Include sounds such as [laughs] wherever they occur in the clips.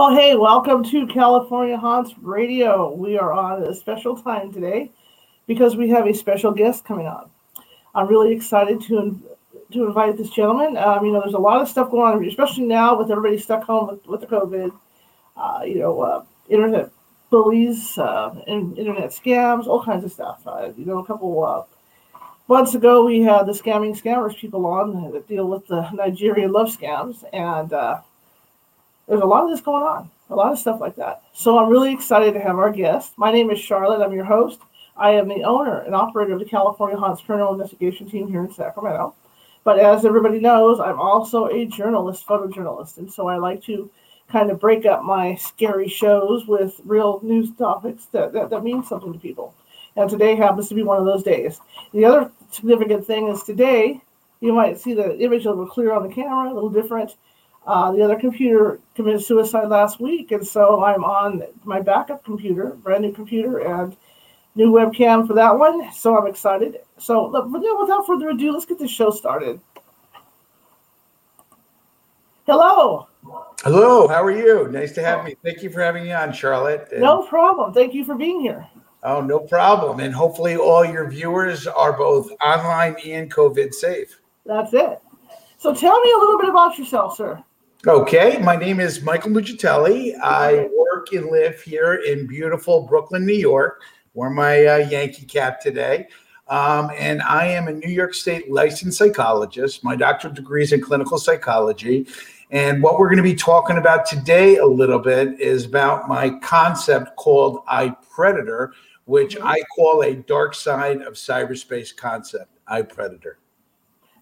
Well, hey, welcome to California Haunts Radio. We are on a special time today because we have a special guest coming on. I'm really excited to to invite this gentleman. Um, you know, there's a lot of stuff going on, especially now with everybody stuck home with, with the COVID. Uh, you know, uh, internet bullies, uh, and internet scams, all kinds of stuff. Uh, you know, a couple uh, months ago, we had the scamming scammers people on that deal with the Nigerian love scams, and uh, there's a lot of this going on, a lot of stuff like that. So I'm really excited to have our guest. My name is Charlotte. I'm your host. I am the owner and operator of the California Haunts Paranormal Investigation Team here in Sacramento. But as everybody knows, I'm also a journalist, photojournalist, and so I like to kind of break up my scary shows with real news topics that, that, that mean something to people. And today happens to be one of those days. The other significant thing is today, you might see the image a little clear on the camera, a little different. Uh, the other computer committed suicide last week, and so I'm on my backup computer, brand new computer, and new webcam for that one. So I'm excited. So without further ado, let's get this show started. Hello. Hello. How are you? Nice to have me. Thank you for having me on, Charlotte. And no problem. Thank you for being here. Oh, no problem. And hopefully, all your viewers are both online and COVID safe. That's it. So tell me a little bit about yourself, sir. Okay, my name is Michael Nuccitelli. I work and live here in beautiful Brooklyn, New York. Wear my uh, Yankee cap today. Um, and I am a New York State licensed psychologist. My doctoral degree is in clinical psychology. And what we're going to be talking about today a little bit is about my concept called I Predator, which. I call a dark side of cyberspace concept. I Predator.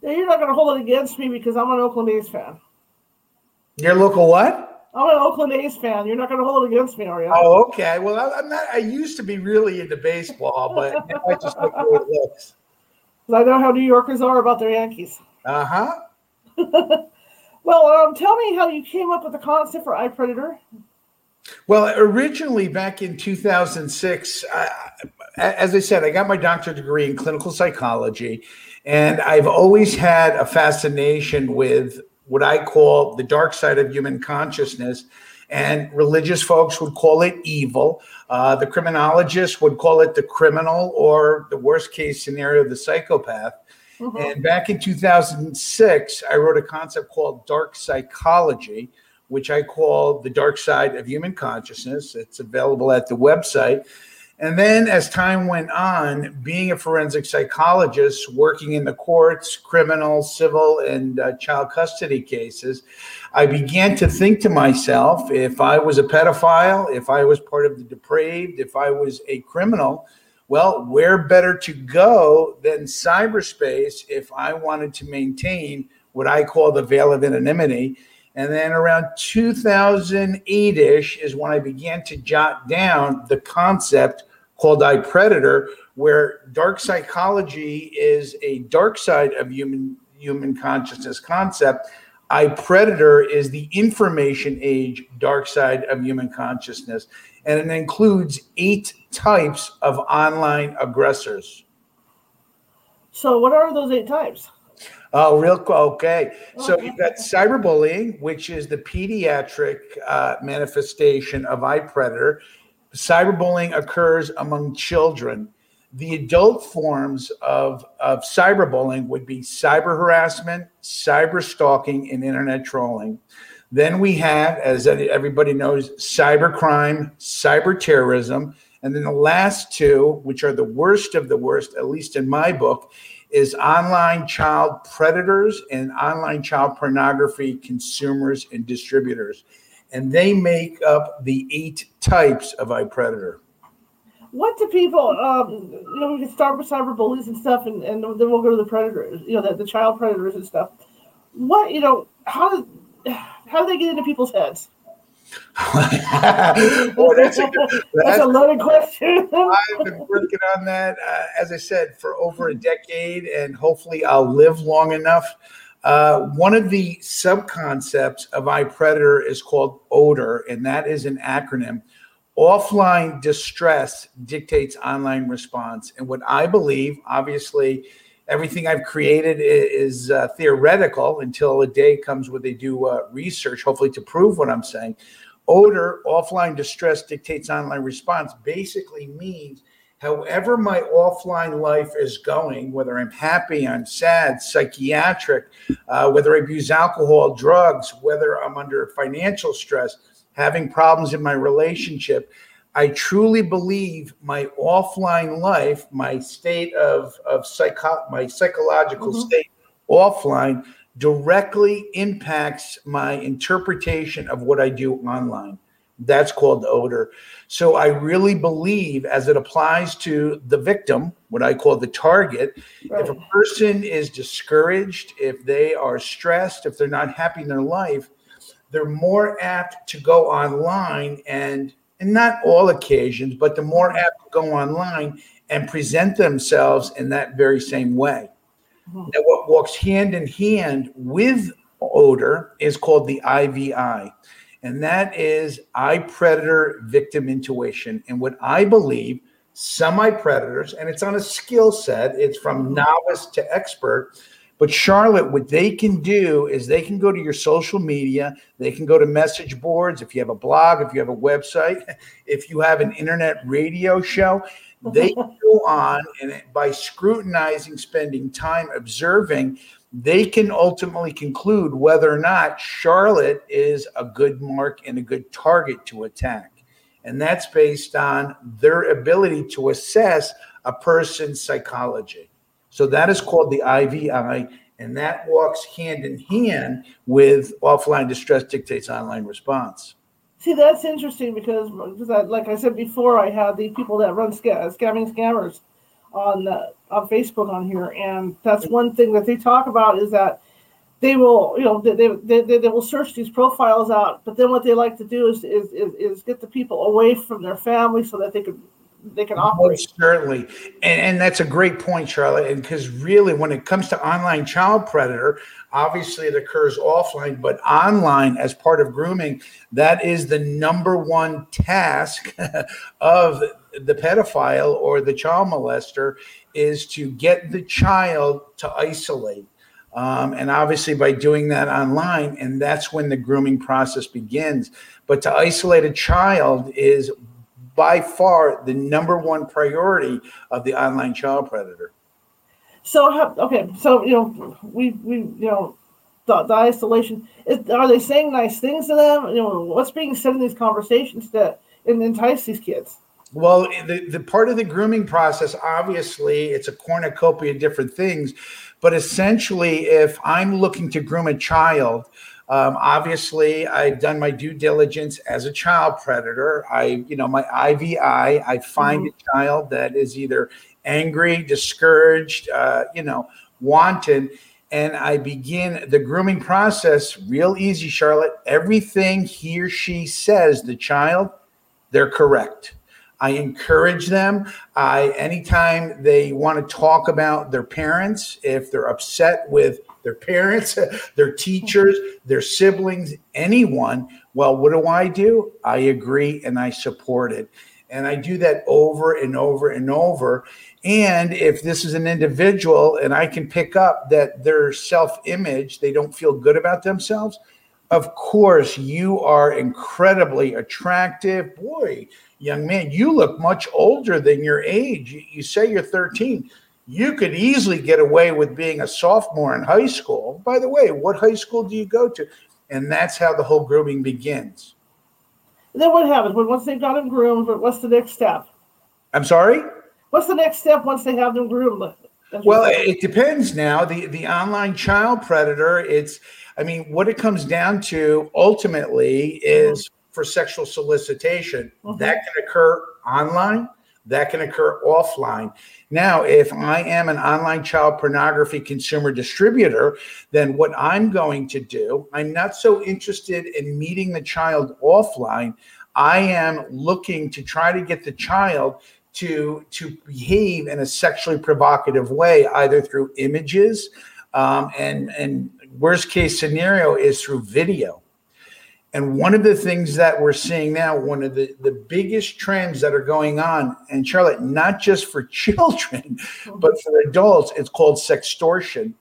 Now, you're not going to hold it against me because I'm an Oakland A's fan. Your local what? I'm an Oakland A's fan. You're not going to hold it against me, are you? Oh, okay. Well, I, am not. I used to be really into baseball, but I just look the it looks. I know how New Yorkers are about their Yankees. Uh huh. [laughs] well, um, tell me how you came up with the concept for iPredator. Well, originally back in 2006, I, as I said, I got my doctorate degree in clinical psychology, and I've always had a fascination with what I call the dark side of human consciousness. And religious folks would call it evil. Uh, the criminologists would call it the criminal, or the worst case scenario, the psychopath. Mm-hmm. And back in 2006, I wrote a concept called dark psychology, which I call the dark side of human consciousness. It's available at the website. And then as time went on, being a forensic psychologist, working in the courts, criminal, civil, and uh, child custody cases, I began to think to myself if I was a pedophile, if I was part of the depraved, if I was a criminal, well, where better to go than cyberspace if I wanted to maintain what I call the veil of anonymity? And then around 2008 ish is when I began to jot down the concept called I Predator, where dark psychology is a dark side of human human consciousness concept. I Predator is the information age dark side of human consciousness, and it includes eight types of online aggressors. So, what are those eight types? Oh, real quick. okay. So you've got cyberbullying, which is the pediatric uh, manifestation of I Predator cyberbullying occurs among children. The adult forms of, of cyberbullying would be cyber harassment, cyber stalking, and internet trolling. Then we have, as everybody knows, cyber crime, cyber terrorism, And then the last two, which are the worst of the worst, at least in my book, is online child predators and online child pornography consumers and distributors. And they make up the eight types of iPredator. What do people, um, you know, we can start with cyber bullies and stuff, and, and then we'll go to the predators, you know, the, the child predators and stuff. What, you know, how, how do they get into people's heads? [laughs] well, that's, a, that's, [laughs] that's, a loaded question. [laughs] I've been working on that, uh, as I said, for over a decade, and hopefully I'll live long enough. Uh, one of the sub-concepts of iPredator is called ODER, and that is an acronym. Offline distress dictates online response. And what I believe, obviously, everything I've created is, uh, theoretical until a day comes where they do uh, research, hopefully to prove what I'm saying. Oder, offline distress dictates online response, basically means however my offline life is going, whether I'm happy, I'm sad, psychiatric, uh, whether I abuse alcohol, drugs, whether I'm under financial stress, having problems in my relationship, I truly believe my offline life, my state of, of psycho, my psychological mm-hmm. state offline directly impacts my interpretation of what I do online. That's called ODER. So I really believe, as it applies to the victim, what I call the target, right. if a person is discouraged, if they are stressed, if they're not happy in their life, they're more apt to go online and and not all occasions, but the more apt to go online and present themselves in that very same way. Mm-hmm. Now, what walks hand in hand with ODER is called the IVI, and that is I predator victim intuition. And what I believe semi predators, and it's on a skill set, it's from mm-hmm. novice to expert. But Charlotte, what they can do is they can go to your social media, they can go to message boards. If you have a blog, if you have a website, [laughs] if you have an internet radio show, they [laughs] go on and by scrutinizing, spending time observing, they can ultimately conclude whether or not Charlotte is a good mark and a good target to attack. And that's based on their ability to assess a person's psychology. So that is called the IVI, and that walks hand in hand with offline distress dictates online response. See, that's interesting because, because I, like I said before, I had the people that run sc- scamming scammers on uh, on Facebook on here, and that's one thing that they talk about is that they will, you know, they, they, they, they will search these profiles out, but then what they like to do is, is, is, is get the people away from their family so that they can they can operate. Most certainly, and, and that's a great point, Charlotte. And because really, when it comes to online child predator, obviously it occurs offline, but online as part of grooming, that is the number one task [laughs] of the pedophile or the child molester is to get the child to isolate. Um, and obviously, by doing that online, and that's when the grooming process begins. But to isolate a child is by far the number one priority of the online child predator. So okay, so you know we we you know the, the isolation. Is, are they saying nice things to them? You know what's being said in these conversations that entice these kids? Well, the, the part of the grooming process, obviously, it's a cornucopia of different things. But essentially, if I'm looking to groom a child, um, obviously, I've done my due diligence as a child predator. I, you know, my IVI, I find mm-hmm. a child that is either angry, discouraged, uh, you know, wanted, and I begin the grooming process real easy, Charlotte. Everything he or she says, the child, they're correct. I encourage them. I anytime they want to talk about their parents, if they're upset with their parents, [laughs] their teachers, their siblings, anyone. Well, what do I do? I agree and I support it. And I do that over and over and over. And if this is an individual and I can pick up that their self image, they don't feel good about themselves, of course, you are incredibly attractive. Boy, young man, you look much older than your age. You say you're 13 you could easily get away with being a sophomore in high school. By the way, what high school do you go to? And that's how the whole grooming begins. And then what happens? When once they've got him groomed, what's the next step? I'm sorry. What's the next step once they have them groomed? Well, it depends now. The the online child predator, it's I mean, what it comes down to ultimately is mm-hmm. For sexual solicitation. Mm-hmm. That can occur online, that can occur offline. Now, if I am an online child pornography consumer distributor, then what I'm going to do, I'm not so interested in meeting the child offline. I am looking to try to get the child to to behave in a sexually provocative way, either through images, um, and and worst case scenario is through video. And one of the things that we're seeing now, one of the, the biggest trends that are going on, and Charlotte, not just for [laughs] children, but for adults, it's called sextortion.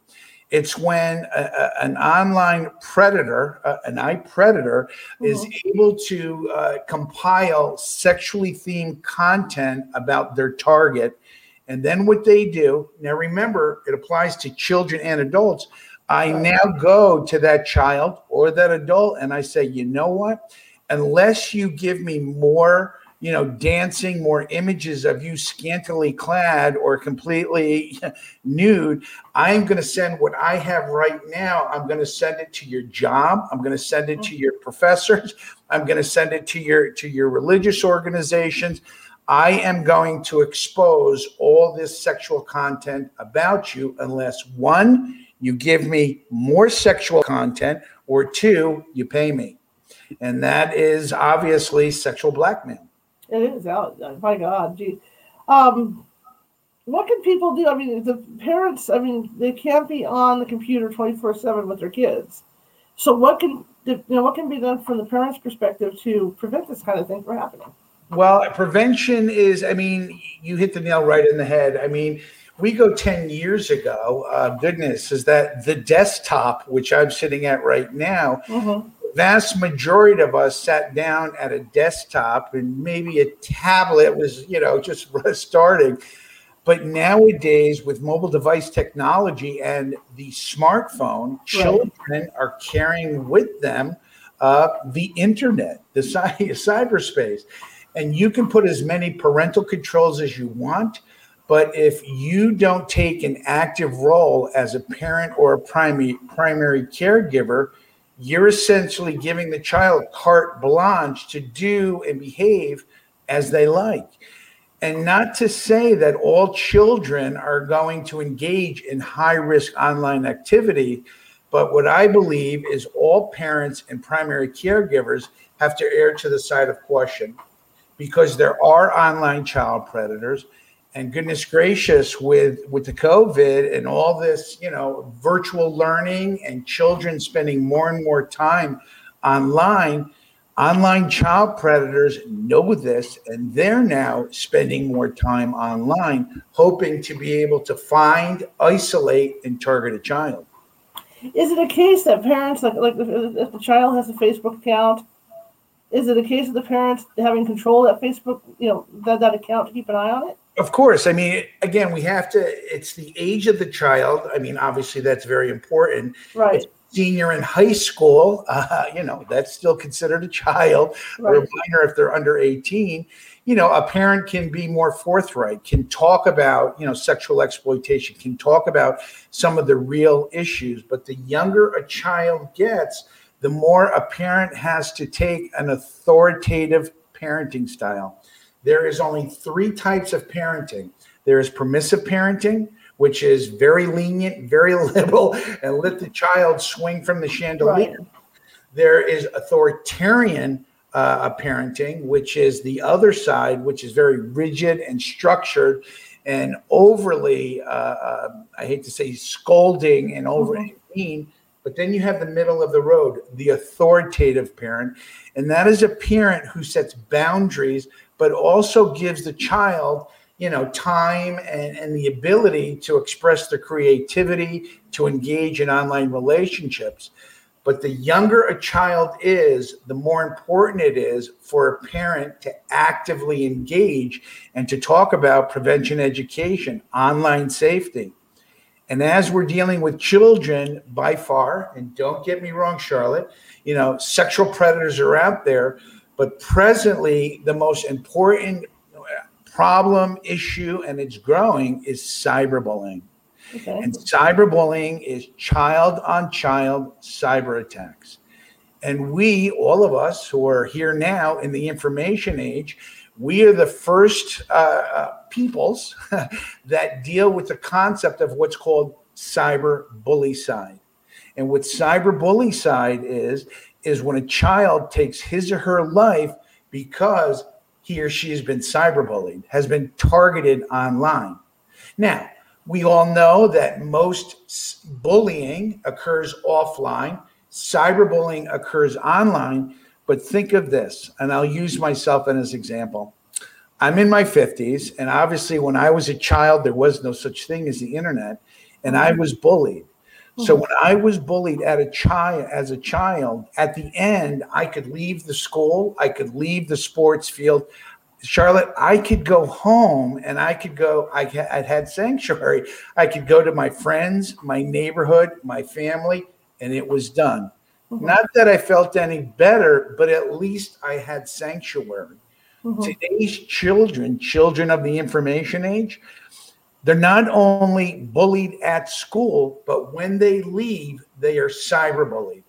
It's when a, a, an online predator, uh, an iPredator, mm-hmm. is able to uh, compile sexually themed content about their target. And then what they do, now remember, it applies to children and adults. I now go to that child or that adult and I say, you know what? Unless you give me more you know, dancing, more images of you scantily clad or completely [laughs] nude. I'm going to send what I have right now. I'm going to send it to your job. I'm going to send it to mm-hmm. your professors. I'm going to send it to your to your religious organizations. I am going to expose all this sexual content about you unless one, you give me more sexual content, or two, you pay me. And that is obviously sexual blackmail. It is out. My God, gee. Um, what can people do? I mean, the parents. I mean, they can't be on the computer twenty four seven with their kids. So, what can you know? What can be done from the parents' perspective to prevent this kind of thing from happening? Well, prevention is. I mean, you hit the nail right in the head. I mean, we go 10 years ago, uh, goodness, is that the desktop, which I'm sitting at right now, mm-hmm vast majority of us sat down at a desktop and maybe a tablet was, you know, just [laughs] starting. But nowadays, with mobile device technology and the smartphone, children right. are carrying with them uh, the internet, the [laughs] cyberspace. And you can put as many parental controls as you want. But if you don't take an active role as a parent or a primary primary caregiver, you're essentially giving the child carte blanche to do and behave as they like. And not to say that all children are going to engage in high risk online activity, but what I believe is all parents and primary caregivers have to err to the side of caution because there are online child predators and goodness gracious with with the covid and all this you know virtual learning and children spending more and more time online online child predators know this and they're now spending more time online hoping to be able to find isolate and target a child. Is it a case that parents like like if the child has a facebook account is it a case of the parents having control that facebook you know that, that account to keep an eye on it of course. I mean, again, we have to, it's the age of the child. I mean, obviously, that's very important. Right. It's senior in high school, [laughs] uh, you know, that's still considered a child right. or a minor if they're under 18. You know, a parent can be more forthright, can talk about, you know, sexual exploitation, can talk about some of the real issues. But the younger a child gets, the more a parent has to take an authoritative parenting style there is only three types of parenting there is permissive parenting, which is very lenient, very [laughs] liberal, and let the child swing from the chandelier. Right. There is authoritarian uh, parenting, which is the other side, which is very rigid and structured and overly, uh, uh, I hate to say, scolding and over mm-hmm. mean. But then you have the middle of the road, the authoritative parent. And that is a parent who sets boundaries but also gives the child you know time and, and the ability to express their creativity to engage in online relationships. But the younger a child is the more important it is for a parent to actively engage and to talk about prevention education online safety. And as we're dealing with children by far and don't get me wrong charlotte you know sexual predators are out there but presently, the most important problem, issue, and it's growing is cyberbullying. Okay. And cyberbullying is child on child cyber attacks. And we, all of us who are here now in the information age, we are the first uh, uh peoples [laughs] that deal with the concept of what's called cyber bully side. And what cyberbullicide is, is when a child takes his or her life because he or she has been cyberbullied, has been targeted online. Now, we all know that most bullying occurs offline, cyberbullying occurs online. But think of this, and I'll use myself as an example. I'm in my 50s, and obviously, when I was a child, there was no such thing as the internet, and I was bullied. So when I was bullied at a child as a child, at the end, I could leave the school, I could leave the sports field. Charlotte, I could go home and I could go, I had had sanctuary. I could go to my friends, my neighborhood, my family, and it was done. Mm-hmm. Not that I felt any better, but at least I had sanctuary. Mm-hmm. Today's children, children of the information age, they're not only bullied at school, but when they leave, they are cyberbullied.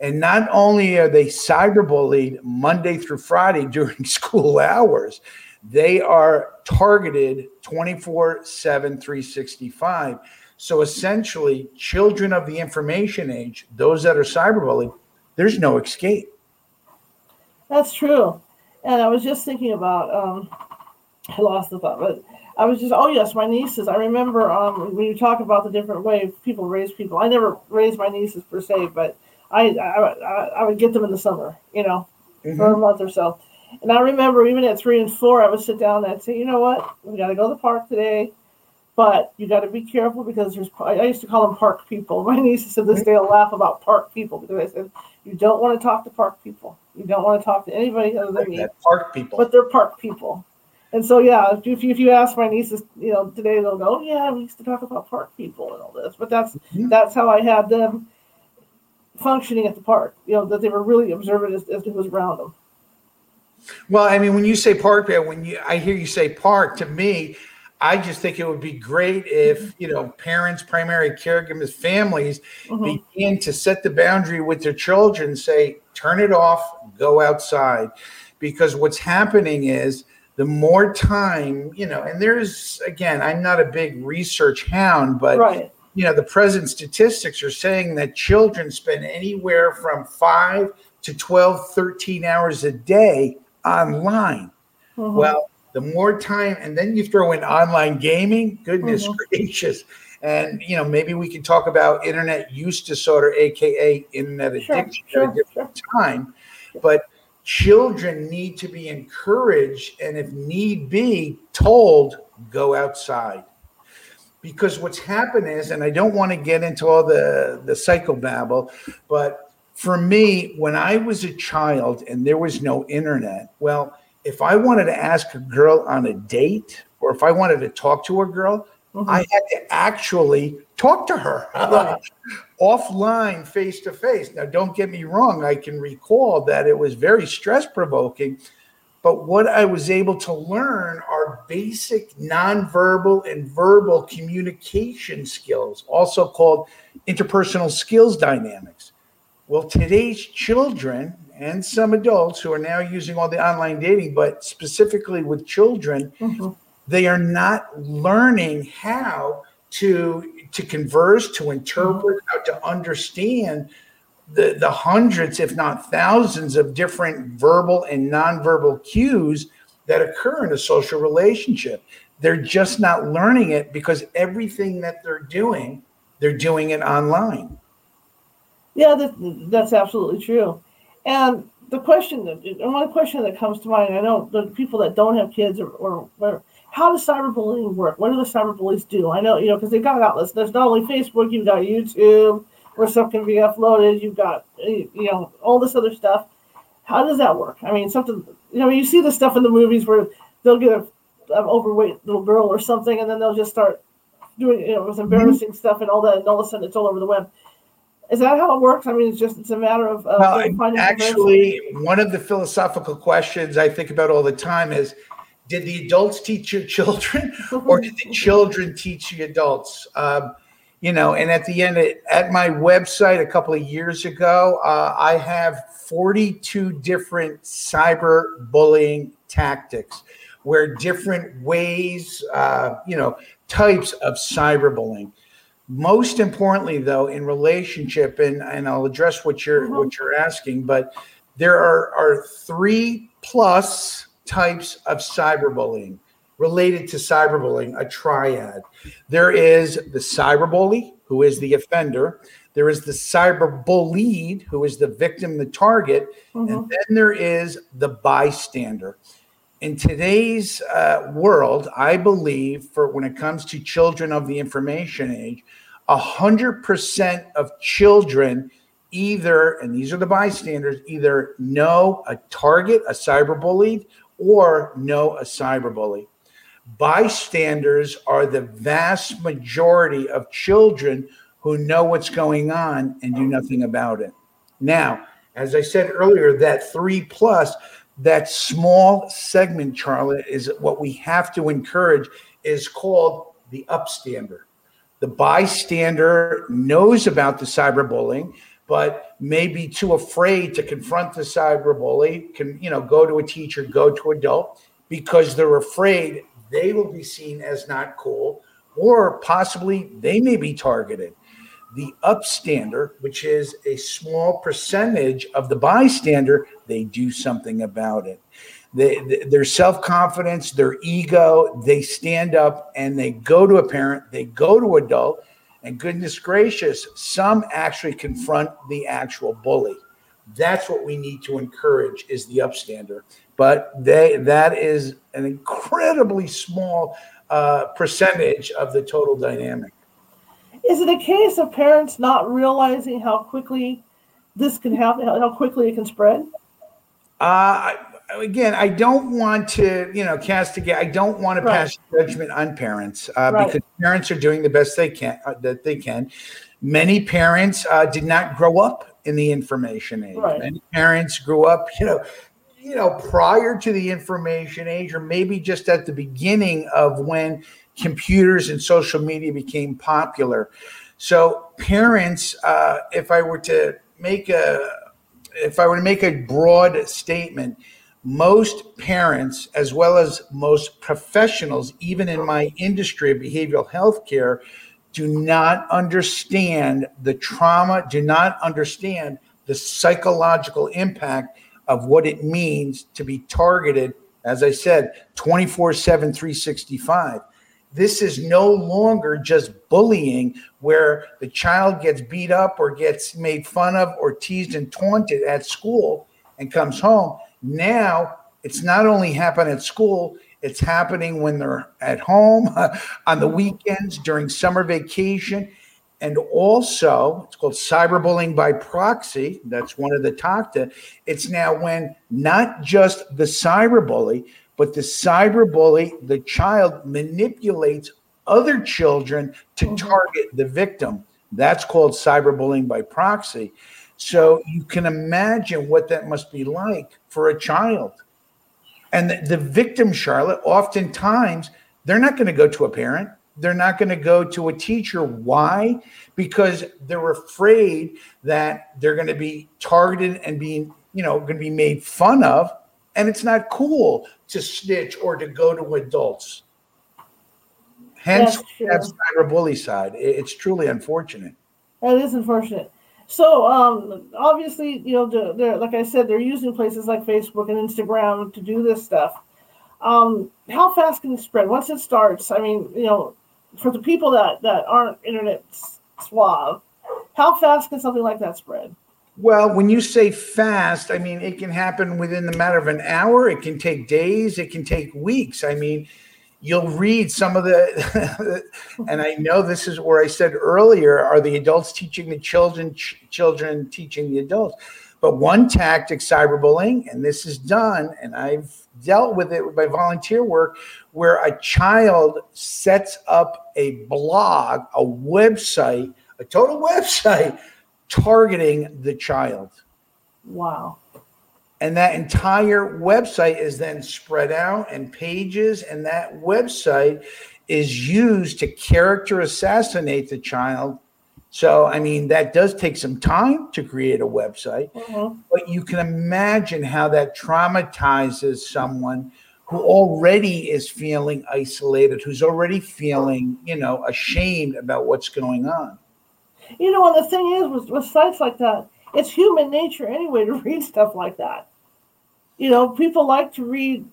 And not only are they cyberbullied Monday through Friday [laughs] during school hours, they are targeted 24 7, 365. So essentially, children of the information age, those that are cyberbullied, there's no escape. That's true. And I was just thinking about, um, I lost the thought, but I was just, oh yes, my nieces. I remember um, when you talk about the different way people raise people. I never raised my nieces per se, but I I, I would get them in the summer, you know, mm-hmm. for a month or so. And I remember even at three and four, I would sit down and I'd say, you know what, we got to go to the park today, but you got to be careful because there's. I used to call them park people. [laughs] My nieces to this day will laugh about park people because I said you don't want to talk to park people. You don't want to talk to anybody other than me. Park people, but they're park people. And so, yeah, if you, if you ask my nieces, you know, today they'll go, yeah, we used to talk about park people and all this. But that's mm-hmm. that's how I had them functioning at the park. You know, that they were really observant as, as to who was around them. Well, I mean, when you say park, when you I hear you say park, to me, I just think it would be great if mm-hmm. you know parents, primary caregivers, families mm-hmm. begin to set the boundary with their children. Say, turn it off, go outside, because what's happening is the more time, you know, and there's again, I'm not a big research hound, but right. you know, the present statistics are saying that children spend anywhere from five to 12, 13 hours a day online. Mm-hmm. Well, the more time, and then you throw in online gaming, goodness mm-hmm. gracious. And you know, maybe we can talk about internet use disorder, aka internet addiction sure, sure, at a different sure. time. But children need to be encouraged and if need be told go outside. Because what's happened is and i don't want to get into all the the psychobabble but for me when i was a child and there was no internet well if i wanted to ask a girl on a date or if i wanted to talk to a girl mm-hmm. i had to actually talk to her [laughs] offline face to face. Now, don't get me wrong, I can recall that it was very stress provoking, but what I was able to learn are basic nonverbal and verbal communication skills, also called interpersonal skills dynamics. Well, today's children and some adults who are now using all the online dating, but specifically with children, mm-hmm. They are not learning how to to converse, to interpret, how to understand the, the hundreds, if not thousands, of different verbal and nonverbal cues that occur in a social relationship. They're just not learning it because everything that they're doing, they're doing it online. Yeah, that, that's absolutely true. And the question, one question that comes to mind, I know the people that don't have kids or, or, or how does cyberbullying work? What do the cyberbullies do? I know, you know, because they've got outlets. There's not only Facebook, you've got YouTube where stuff can be uploaded, you've got, you know, all this other stuff. How does that work? I mean, something, you know, you see the stuff in the movies where they'll get a, an overweight little girl or something, and then they'll just start doing, you know, with embarrassing mm-hmm. stuff and all that, and all of a sudden it's all over the web. Is that how it works? I mean, it's just it's a matter of uh, well, actually one of the philosophical questions I think about all the time is did the adults teach your children [laughs] or did the children teach the adults? Um, you know, and at the end, at my website a couple of years ago, uh, I have 42 different cyber bullying tactics where different ways, uh, you know, types of cyberbullying. Most importantly, though, in relationship, and, and I'll address what you're mm-hmm. what you're asking, but there are, are three plus types of cyberbullying related to cyberbullying, a triad. There is the cyberbully, who is the offender. There is the cyberbullied, who is the victim, the target. Mm-hmm. And then there is the bystander. In today's uh, world, I believe, for when it comes to children of the information age, 100% of children either, and these are the bystanders, either know a target, a cyberbullied, or know a cyberbully. Bystanders are the vast majority of children who know what's going on and do nothing about it. Now, as I said earlier, that three plus, that small segment, Charlotte, is what we have to encourage, is called the upstander. The bystander knows about the cyberbullying but may be too afraid to confront the cyberbully, can you know go to a teacher, go to adult because they're afraid they will be seen as not cool, or possibly they may be targeted. The upstander, which is a small percentage of the bystander, they do something about it. They, their self confidence, their ego, they stand up and they go to a parent, they go to adult, and goodness gracious, some actually confront the actual bully. That's what we need to encourage is the upstander. But they that is an incredibly small uh, percentage of the total dynamic. Is it a case of parents not realizing how quickly this can happen, how quickly it can spread? Uh, again, I don't want to, you know, castigate. I don't want to right. pass judgment on parents uh, right. because parents are doing the best they can uh, that they can. Many parents uh, did not grow up in the information age. Right. Many parents grew up, you know, you know, prior to the information age, or maybe just at the beginning of when computers and social media became popular. So, parents, uh, if I were to make a if I were to make a broad statement, most parents, as well as most professionals, even in my industry of behavioral health care, do not understand the trauma, do not understand the psychological impact of what it means to be targeted, as I said, 24 7, 365. This is no longer just bullying where the child gets beat up or gets made fun of or teased and taunted at school and comes home now it's not only happening at school, it's happening when they're at home, [laughs] on the weekends, during summer vacation. And also, it's called cyberbullying by proxy. That's one of the TOCTA. It's now when not just the cyberbully, but the cyberbully, the child manipulates other children to mm-hmm. target the victim. That's called cyberbullying by proxy. So you can imagine what that must be like for a child. And the, the victim, Charlotte, oftentimes they're not going to go to a parent. They're not going to go to a teacher. Why? Because they're afraid that they're going to be targeted and being, you know, going to be made fun of. And it's not cool to snitch or to go to adults. Hence, that's cyberbullicide. It's truly unfortunate. That is unfortunate. So um, obviously, you know, they're, like I said, they're using places like Facebook and Instagram to do this stuff. Um, how fast can it spread once it starts? I mean, you know, for the people that that aren't internet suave, how fast can something like that spread? Well, when you say fast, I mean it can happen within the matter of an hour. It can take days. It can take weeks. I mean, you'll read some of the [laughs] and i know this is where i said earlier are the adults teaching the children ch- children teaching the adults? But one tactic cyberbullying and this is done and i've dealt with it with my volunteer work where a child sets up a blog a website a total [laughs] website targeting the child. Wow And that entire website is then spread out and pages, and that website is used to character assassinate the child. So, I mean, that does take some time to create a website, Mhm. but you can imagine how that traumatizes someone who already is feeling isolated, who's already feeling, you know, ashamed about what's going on. You know, and the thing is, with, with sites like that, it's human nature anyway to [laughs] read stuff like that. You know, people like to read,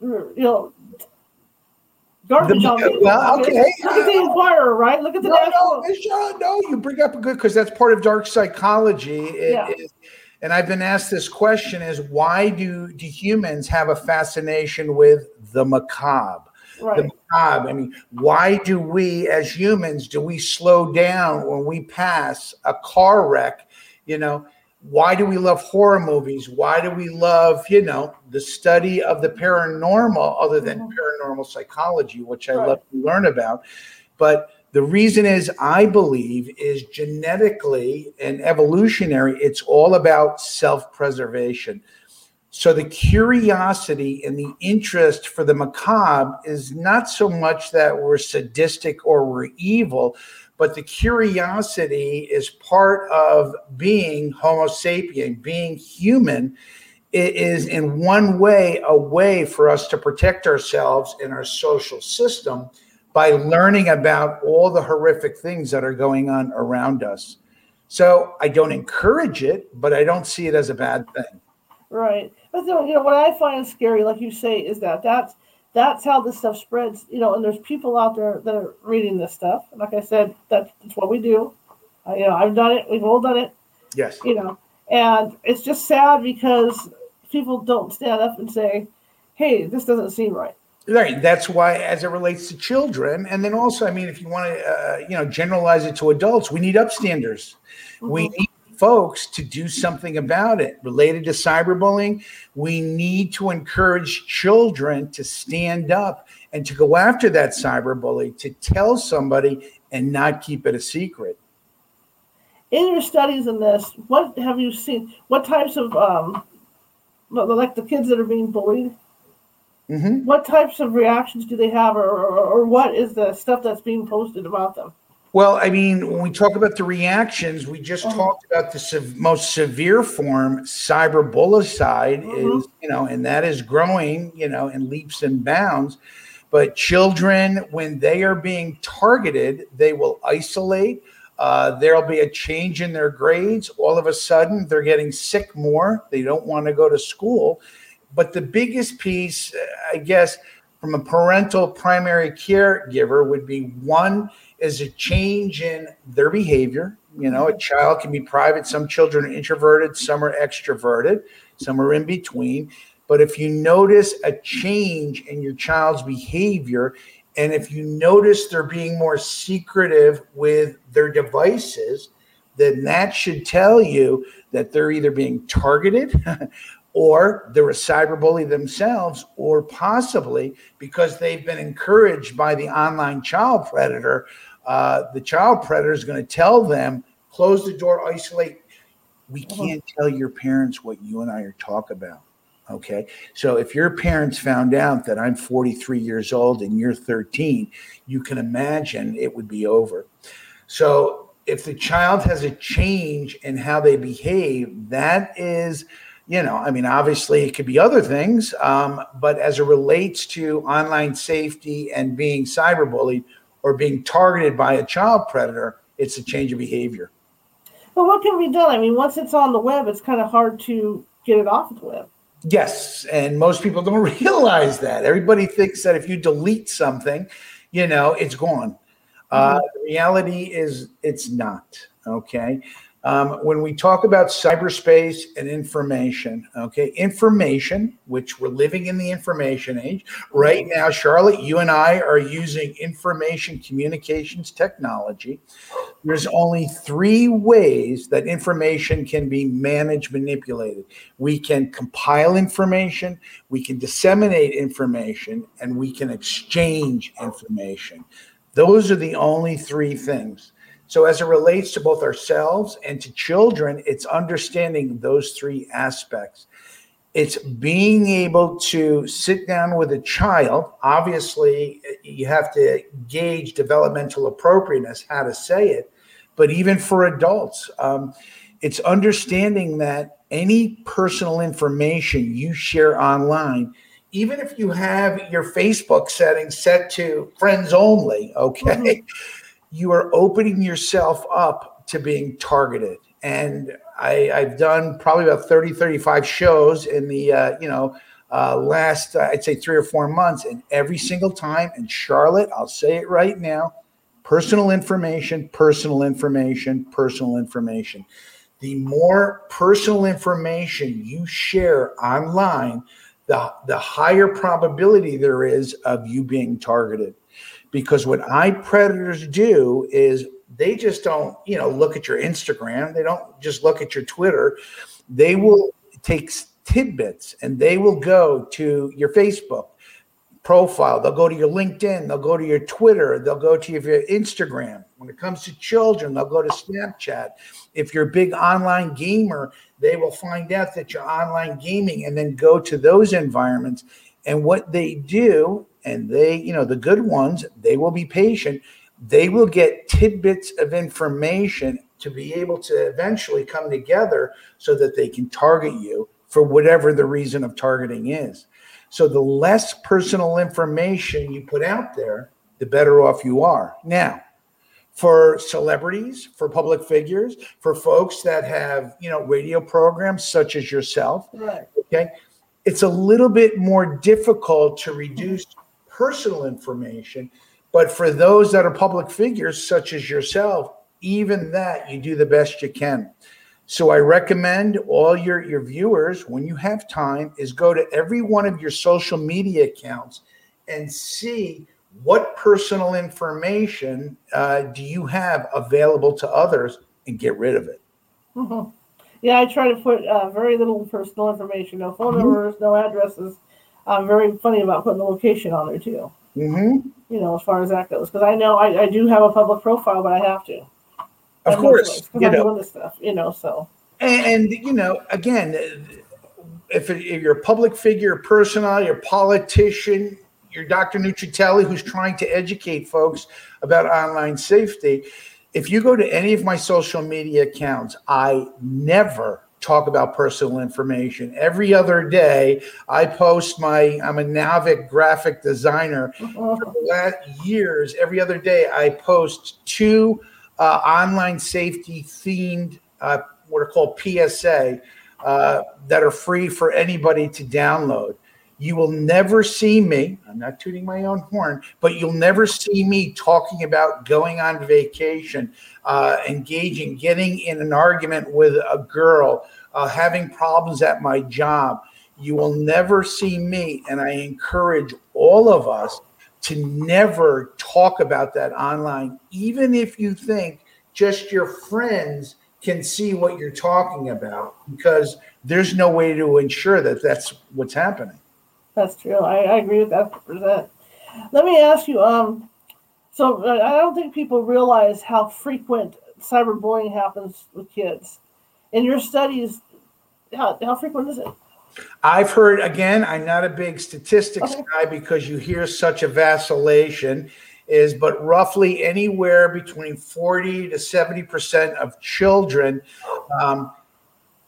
you know, garbage The- on people. well, okay. Look at the Inquirer, right? Look at the No, no. Michelle, no, you bring up a good because that's part of dark psychology. It Yeah. is- and I've been asked this question: Is why do do humans have a fascination with the macabre? Right. The macabre. I mean, why do we, as humans, do we slow down when we pass a car wreck? You know, why do we love horror movies? Why do we love, you know, the study of the paranormal, other than Mhm. paranormal psychology, which I love to learn about? But the reason is, I believe, is genetically and evolutionary. It's all about self-preservation. So the curiosity and the interest for the macabre is not so much that we're sadistic or we're evil, but the curiosity is part of being Homo sapien, being human. It is in one way a way for us to protect ourselves in our social system by learning about all the horrific things that are going on around us. So I don't encourage it, but I don't see it as a bad thing. Right. But know, you know, what I find scary, like you say, is that that's that's how this stuff spreads. You know, and there's people out there that are reading this stuff. Like I said, that's, that's what we do. Uh, you know, I've done it. We've all done it. Yes. You know, and it's just sad because people don't stand up and say, "Hey, this doesn't seem right." Right. That's why, as it relates to children, and then also, I mean, if you want to, uh, you know, generalize it to adults, we need upstanders. We Mhm. need folks to do something about it. Related to cyberbullying, we need to encourage children to stand up and to go after that cyberbully, to tell somebody and not keep it a secret. In your studies in this, what have you seen? What types of um, like the kids that are being bullied? hmm what types of reactions do they have or, or, or what is the stuff that's being posted about them Well, I mean, when we talk about the reactions, we just Uh-huh. talked about the sev- most severe form, cyberbullicide, Mhm. is you know, and that is growing, you know, in leaps and bounds. But children, when they are being targeted, they will isolate. Uh, there'll be a change in their grades. All of a sudden, they're getting sick more. They don't want to go to school. But the biggest piece, I guess, from a parental primary caregiver would be one is a change in their behavior. You know, a child can be private. Some children are introverted, some are extroverted, some are in between. But if you notice a change in your child's behavior, and if you notice they're being more secretive with their devices, then that should tell you that they're either being targeted [laughs] or they're a cyberbully themselves, or possibly because they've been encouraged by the online child predator. Uh, the child predator is going to tell them, close the door, isolate. We can't tell your parents what you and I are talking about. Okay. So if your parents found out that I'm 43 years old and you're 13, you can imagine it would be over. So if the child has a change in how they behave, that is, you know, I mean, obviously it could be other things, um, but as it relates to online safety and being cyberbullied or being targeted by a child predator, it's a change of behavior. but what can be done i mean once it's on the web it's kind of hard to get it off the web Yes, and most people [laughs] don't realize that. Everybody thinks that if you delete something, you know, it's gone. Uh, the reality is, it's not. Okay. Um, when we talk about cyberspace and information, okay, information, which we're living in the information age right now, Charlotte, you and I are using information communications technology. There's only three ways that information can be managed, manipulated. We can compile information, we can disseminate information, and we can exchange information. Those are the only three things. So, as it relates to both ourselves and to children, it's understanding those three aspects. it's being able to sit down with a child. Obviously, you have to gauge developmental appropriateness, how to say it. But even for adults, um, it's understanding that any personal information you share online, even if you have your Facebook settings set to friends only, okay, mm-hmm. You are opening yourself up to being targeted. And I, I've done probably about 30, 35 shows in the, uh, you know, uh, last, uh, I'd say three or four months. And every single time, and Charlotte, I'll say it right now personal information, personal information, personal information. The more personal information you share online, the, the higher probability there is of you being targeted. Because what iPredators do is they just don't, you know, look at your Instagram. They don't just look at your Twitter. They will take tidbits and they will go to your Facebook profile. They'll go to your LinkedIn. They'll go to your Twitter. They'll go to your Instagram. When it comes to children, they'll go to Snapchat. If you're a big online gamer, they will find out that you're online gaming and then go to those environments. And what they do, and they, you know, the good ones, they will be patient they will get tidbits of information to be able to eventually come together so that they can target you for whatever the reason of targeting is. So the less personal information you put out there, the better off you are. Now, for celebrities, for public figures, for folks that have, you know, radio programs such as yourself, right. okay? It's a little bit more difficult to reduce personal information but for those that are public figures, such as yourself, even that you do the best you can. So I recommend all your, your viewers, when you have time, is go to every one of your social media accounts and see what personal information uh, do you have available to others and get rid of it. Mm-hmm. Yeah, I try to put uh, very little personal information, no phone mm-hmm. numbers, no addresses. I'm very funny about putting the location on there too. Mm-hmm. You know, as far as that goes, because I know I, I do have a public profile, but I have to. Of course, because I'm know. doing this stuff. You know, so. And, and you know, again, if, if you're a public figure, a personality, a politician, you're Dr. Nuccitelli, who's trying to educate folks about online safety. If you go to any of my social media accounts, I never talk about personal information. Every other day, I post my, I'm a Navic graphic designer. For the last years, every other day, I post two uh, online safety themed, uh, what are called PSA, uh, that are free for anybody to download. You will never see me, I'm not tooting my own horn, but you'll never see me talking about going on vacation, uh, engaging, getting in an argument with a girl, uh, having problems at my job. You will never see me, and I encourage all of us to never talk about that online, even if you think just your friends can see what you're talking about, because there's no way to ensure that that's what's happening. That's true. I, I agree with that percent. Let me ask you. Um, so uh, I don't think people realize how frequent cyberbullying happens with kids. In your studies, how how frequent is it? I've heard again. I'm not a big statistics okay. guy because you hear such a vacillation. Is but roughly anywhere between 40 to 70 percent of children um,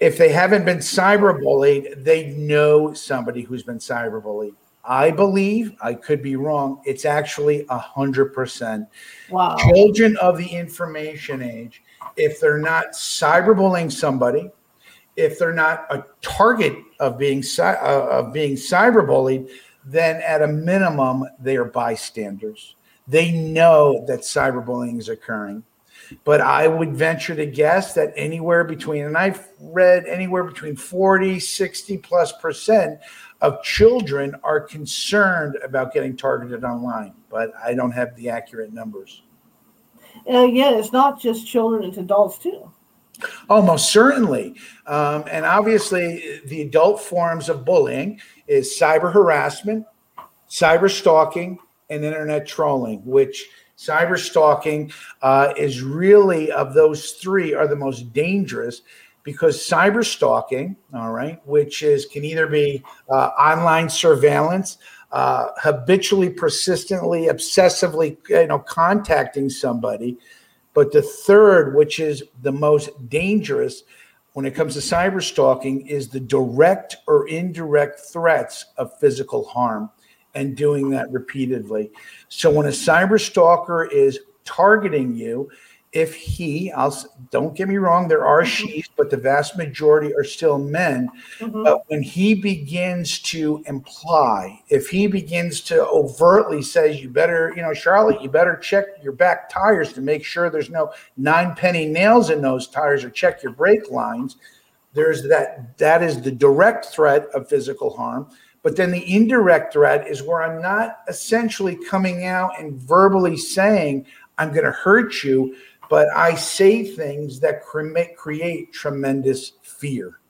if they haven't been cyberbullied, they know somebody who's been cyberbullied. I believe, I could be wrong, it's actually 100%. Wow. Children of the information age, if they're not cyberbullying somebody, if they're not a target of being uh, of being cyberbullied, then at a minimum they are bystanders. They know that cyberbullying is occurring but I would venture to guess that anywhere between, and I've read anywhere between 40, 60 plus percent of children are concerned about getting targeted online, but I don't have the accurate numbers. And again, it's not just children, it's adults too. Almost certainly. Um, and obviously, the adult forms of bullying is cyber harassment, cyber stalking, and internet trolling, which cyber stalking uh, is really of those three are the most dangerous because cyber stalking, all right, which is can either be uh, online surveillance, uh, habitually, persistently, obsessively, you know, contacting somebody, but the third, which is the most dangerous when it comes to cyber stalking, is the direct or indirect threats of physical harm and doing that repeatedly. So when a cyber stalker is targeting you, if he, I'll don't get me wrong, there are mm-hmm. she's, but the vast majority are still men. Mm-hmm. But when he begins to imply, if he begins to overtly says, "You better, you know, Charlotte, you better check your back tires to make sure there's no nine penny nails in those tires, or check your brake lines," there's that. That is the direct threat of physical harm. But then the indirect threat is where I'm not essentially coming out and verbally saying, I'm going to hurt you but I say things that create tremendous fear.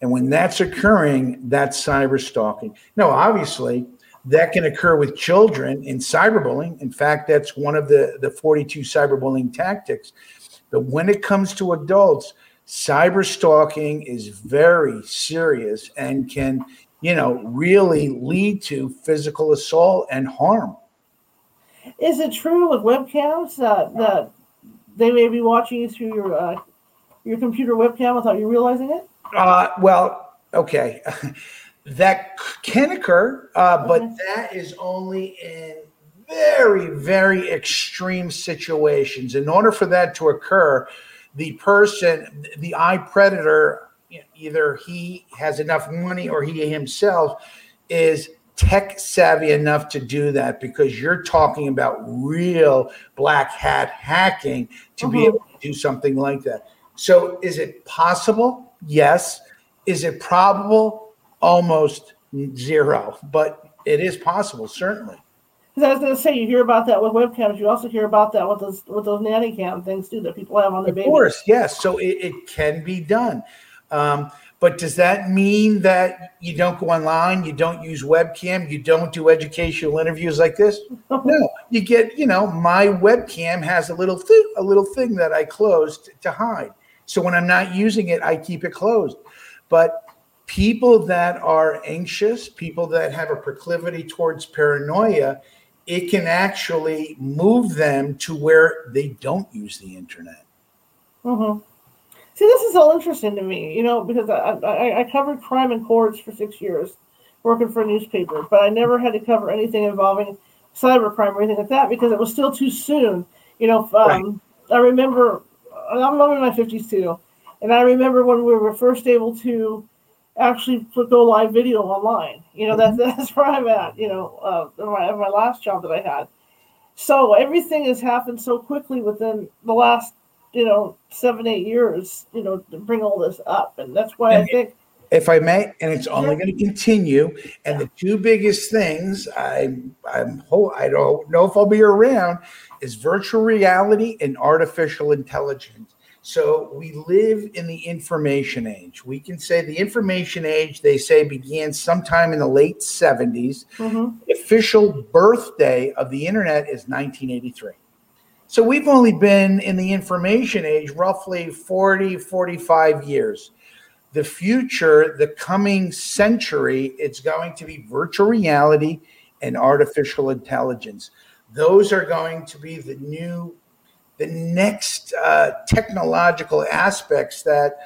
And when that's occurring, that's cyber stalking. Now, obviously, that can occur with children in cyberbullying. In fact, that's one of the, the 42 cyberbullying tactics. But when it comes to adults, cyber stalking is very serious and can, you know, really lead to physical assault and harm. Is it true with webcams uh, that they may be watching you through your uh, your computer webcam without you realizing it? Uh, well, okay, [laughs] that can occur, uh, but that is only in very, very extreme situations. In order for that to occur, the person, the iPredator, either he has enough money or he himself is tech savvy enough to do that because you're talking about real black hat hacking to mm-hmm. be able to do something like that. So, is it possible? Yes. Is it probable? Almost zero, but it is possible, certainly. Because I was going to say, you hear about that with webcams. You also hear about that with those with those nanny cam things too that people have on their babies. Of course, yes. So it, it can be done. Um, but does that mean that you don't go online, you don't use webcam, you don't do educational interviews like this? [laughs] No, you get, you know, my webcam has a little thing, a little thing that I closed to hide. So when I'm not using it, I keep it closed. But people that are anxious, people that have a proclivity towards paranoia, it can actually move them to where they don't use the internet. Mm-hmm. See, this is all interesting to me, you know, because I, I, I covered crime in courts for six years, working for a newspaper, but I never had to cover anything involving cybercrime or anything like that because it was still too soon. You know, um, right. I remember, I'm in my 50s too, and I remember when we were first able to actually put go live video online. You know, that's mm-hmm. [laughs] that's where I'm at. You know, uh, my my last job that I had. So everything has happened so quickly within the last you know, seven, eight years, you know, to bring all this up. And that's why and I think. If I may, and it's only going to continue. And the two biggest things I I'm I don't know if I'll be around is virtual reality and artificial intelligence. So we live in the information age. We can say the information age, they say, began sometime in the late 70s. Mm-hmm. The official birthday of the internet is 1983. So we've only been in the information age roughly 40, 45 years. The future, the coming century, it's going to be virtual reality and artificial intelligence. Those are going to be the new, the next uh, technological aspects that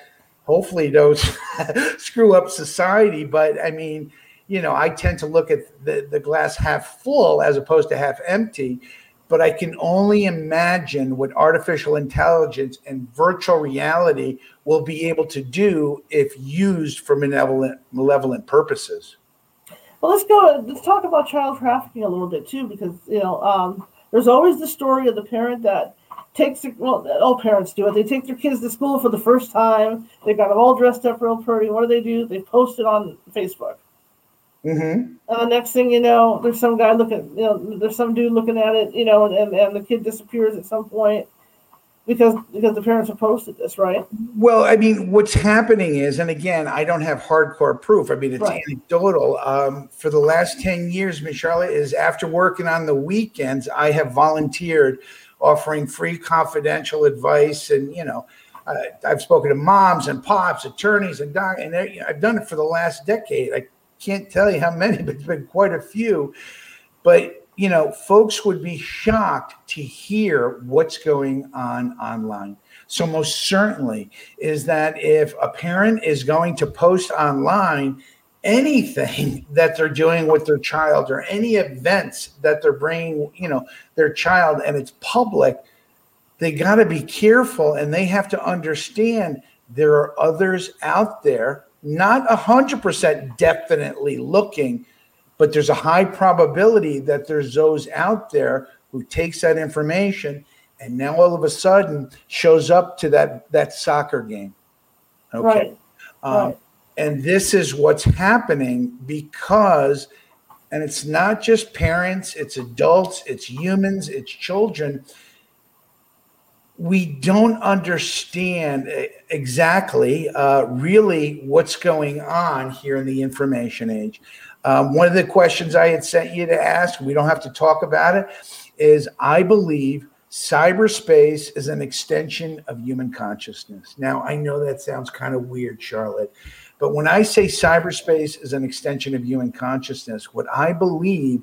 hopefully don't [laughs] screw up society. But I mean, you know, I tend to look at the, the glass half full as opposed to half empty but I can only imagine what artificial intelligence and virtual reality will be able to do if used for malevolent, malevolent purposes. Well, let's go. Let's talk about child trafficking a little bit too, because you know, um, there's always the story of the parent that takes their, well, all parents do it. They take their kids to school for the first time. They got them all dressed up real pretty. What do they do? They post it on Facebook. Mm-hmm. And the next thing you know, there's some guy looking, you know, there's some dude looking at it, you know, and, and and the kid disappears at some point because because the parents have posted this, right? Well, I mean, what's happening is, and again, I don't have hardcore proof. I mean, it's right. anecdotal. Um, for the last ten years, Miss Charlotte is after working on the weekends, I have volunteered, offering free confidential advice, and you know, uh, I've spoken to moms and pops, attorneys, and doc, and I've done it for the last decade. I can't tell you how many, but it's been quite a few. But you know, folks would be shocked to hear what's going on online. So most certainly is that if a parent is going to post online anything [laughs] that they're doing with their child or any events that they're bringing, you know, their child and it's public, they got to be careful and they have to understand there are others out there, not 100% definitely looking, but there's a high probability that there's those out there who takes that information and now all of a sudden shows up to that that soccer game. Okay. Right. Um, right. And this is what's happening because, and it's not just parents, it's adults, it's humans, it's children. We don't understand exactly, uh, really, what's going on here in the information age. Um, one of the questions I had sent you to ask, we don't have to talk about it, is I believe cyberspace is an extension of human consciousness. Now, I know that sounds kind of weird, Charlotte, but when I say cyberspace is an extension of human consciousness, what I believe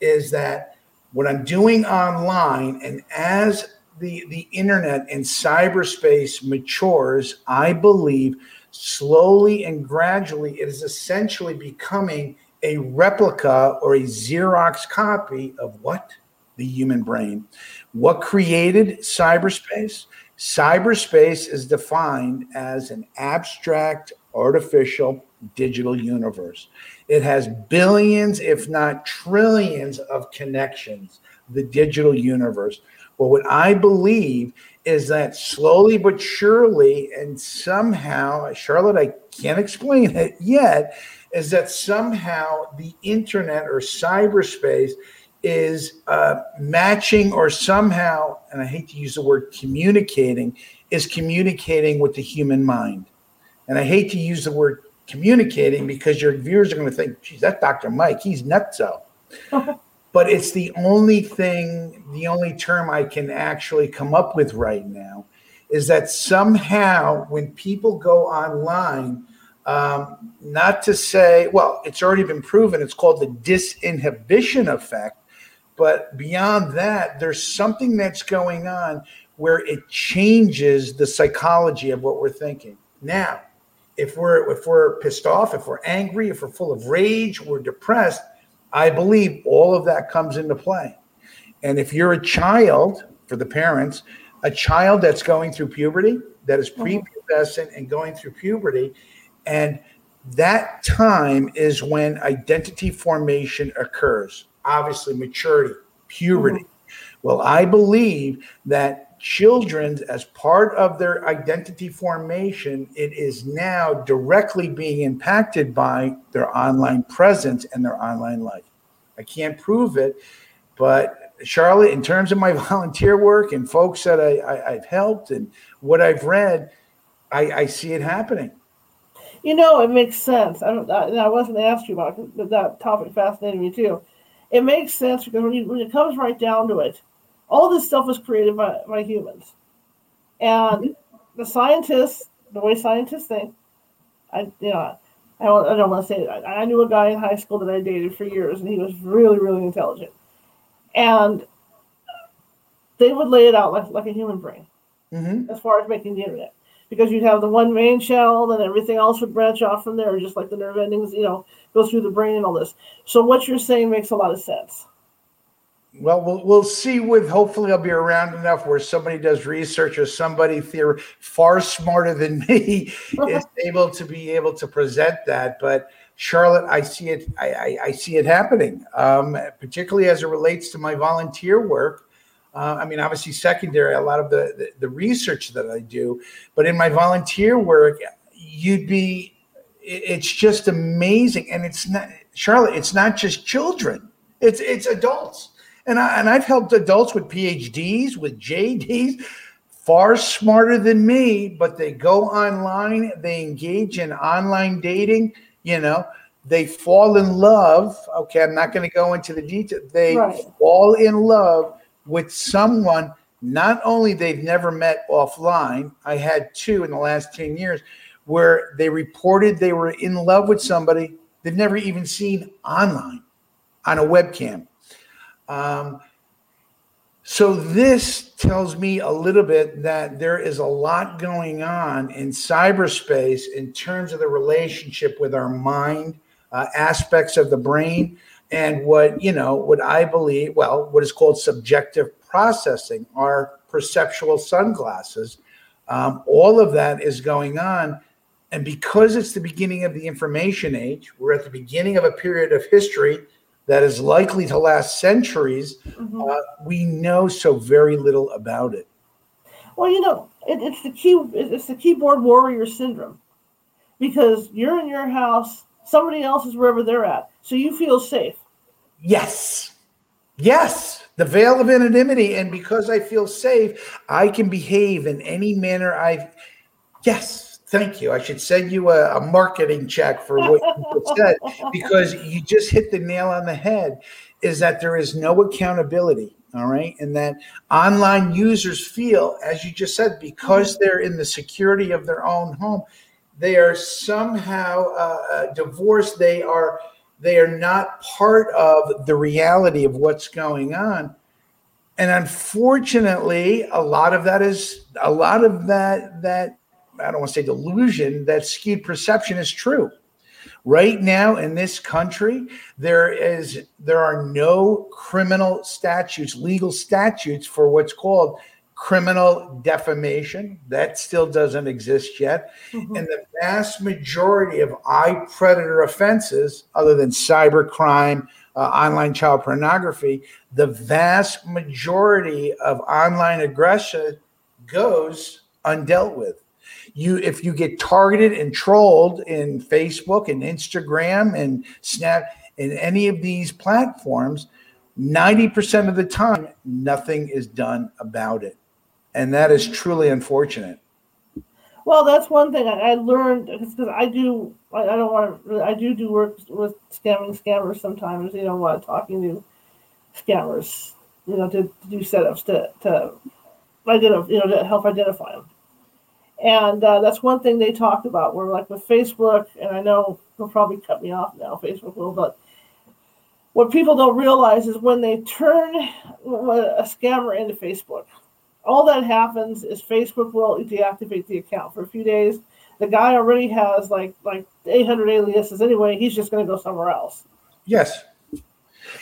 is that what I'm doing online and as the, the internet and cyberspace matures, I believe slowly and gradually it is essentially becoming a replica or a Xerox copy of what? The human brain. What created cyberspace? Cyberspace is defined as an abstract, artificial, digital universe. It has billions, if not trillions, of connections, the digital universe. Well, what I believe is that slowly but surely, and somehow, Charlotte, I can't explain it yet, is that somehow the internet or cyberspace is uh, matching or somehow, and I hate to use the word communicating, is communicating with the human mind. And I hate to use the word communicating because your viewers are going to think, geez, that Dr. Mike, he's nuts nutso. [laughs] but it's the only thing, the only term I can actually come up with right now is that somehow when people go online, um, not to say, well, it's already been proven, it's called the disinhibition effect. But beyond that, there's something that's going on where it changes the psychology of what we're thinking. Now, if we're if we're pissed off, if we're angry, if we're full of rage, we're depressed, I believe all of that comes into play. And if you're a child, for the parents, a child that's going through puberty, that is mm-hmm. prepubescent and going through puberty, and that time is when identity formation occurs. Obviously, maturity, puberty. Mm-hmm. Well, I believe that children, as part of their identity formation, it is now directly being impacted by their online presence and their online life. I can't prove it, but Charlotte, in terms of my [laughs] volunteer work and folks that I, have helped and what I've read, I, I see it happening. You know, it makes sense. I. I, I wasn't asked you about it, but that topic fascinated me too. It makes sense because when, you, when it comes right down to it, all this stuff was created by, by humans, and mm-hmm. the scientists, the way scientists think, I you know. I don't, I don't want to say it. I, I knew a guy in high school that I dated for years, and he was really, really intelligent. And they would lay it out like, like a human brain mm-hmm. as far as making the internet because you'd have the one main channel and everything else would branch off from there, just like the nerve endings, you know, go through the brain and all this. So what you're saying makes a lot of sense. Well, we'll we'll see. With hopefully, I'll be around enough where somebody does research or somebody far smarter than [laughs] me is [laughs] able to be able to present that. But Charlotte, I see it. I, I, I see it happening, um, particularly as it relates to my volunteer work. Uh, I mean, obviously, secondary, a lot of the, the, the research that I do, but in my volunteer work, you'd be, it's just amazing. And it's not, Charlotte, it's not just children, it's, it's adults. And, I, and I've helped adults with PhDs, with JDs, far smarter than me, but they go online, they engage in online dating, you know, they fall in love. Okay, I'm not going to go into the detail. They right. fall in love with someone not only they've never met offline, I had two in the last 10 years where they reported they were in love with somebody they've never even seen online on a webcam. Um, so this tells me a little bit that there is a lot going on in cyberspace in terms of the relationship with our mind, uh, aspects of the brain, and what you know, what I believe, well, what is called subjective processing, our perceptual sunglasses. Um, all of that is going on. And because it's the beginning of the information age, we're at the beginning of a period of history that is likely to last centuries, mm-hmm. uh, we know so very little about it. Well, you know, it, it's the key. It's the keyboard warrior syndrome, because you're in your house, somebody else is wherever they're at, so you feel safe. Yes, yes, the veil of anonymity, and because I feel safe, I can behave in any manner I. Yes, Thank you. I should send you a, a marketing check for what you said because you just hit the nail on the head. Is that there is no accountability, all right, and that online users feel, as you just said, because they're in the security of their own home, they are somehow uh, uh divorced. They are they are not part of the reality of what's going on and unfortunately a lot of that is a lot of that that I don't want to say delusion, that skewed perception is true. Right now in this country, there is there are no criminal statutes, legal statutes for what's called criminal defamation. That still doesn't exist yet. Mm-hmm. And the vast majority of iPredator offenses, other than cyber crime, uh, online child pornography, the vast majority of online aggression goes undealt with you if you get targeted and trolled in Facebook and Instagram and Snap and any of these platforms, 90% of the time nothing is done about it. And that is truly unfortunate. Well, that's one thing I, learned because I do. I, don't want to. I do do work with scamming scammers sometimes. You know, what talking to scammers. You know, to, to do setups to to identify. You know, to help identify them. And uh, that's one thing they talked about. Where like with Facebook, and I know they'll probably cut me off now. Facebook will, but what people don't realize is when they turn a scammer into Facebook, all that happens is Facebook will deactivate the account for a few days. The guy already has like like 800 aliases anyway. He's just going to go somewhere else. Yes.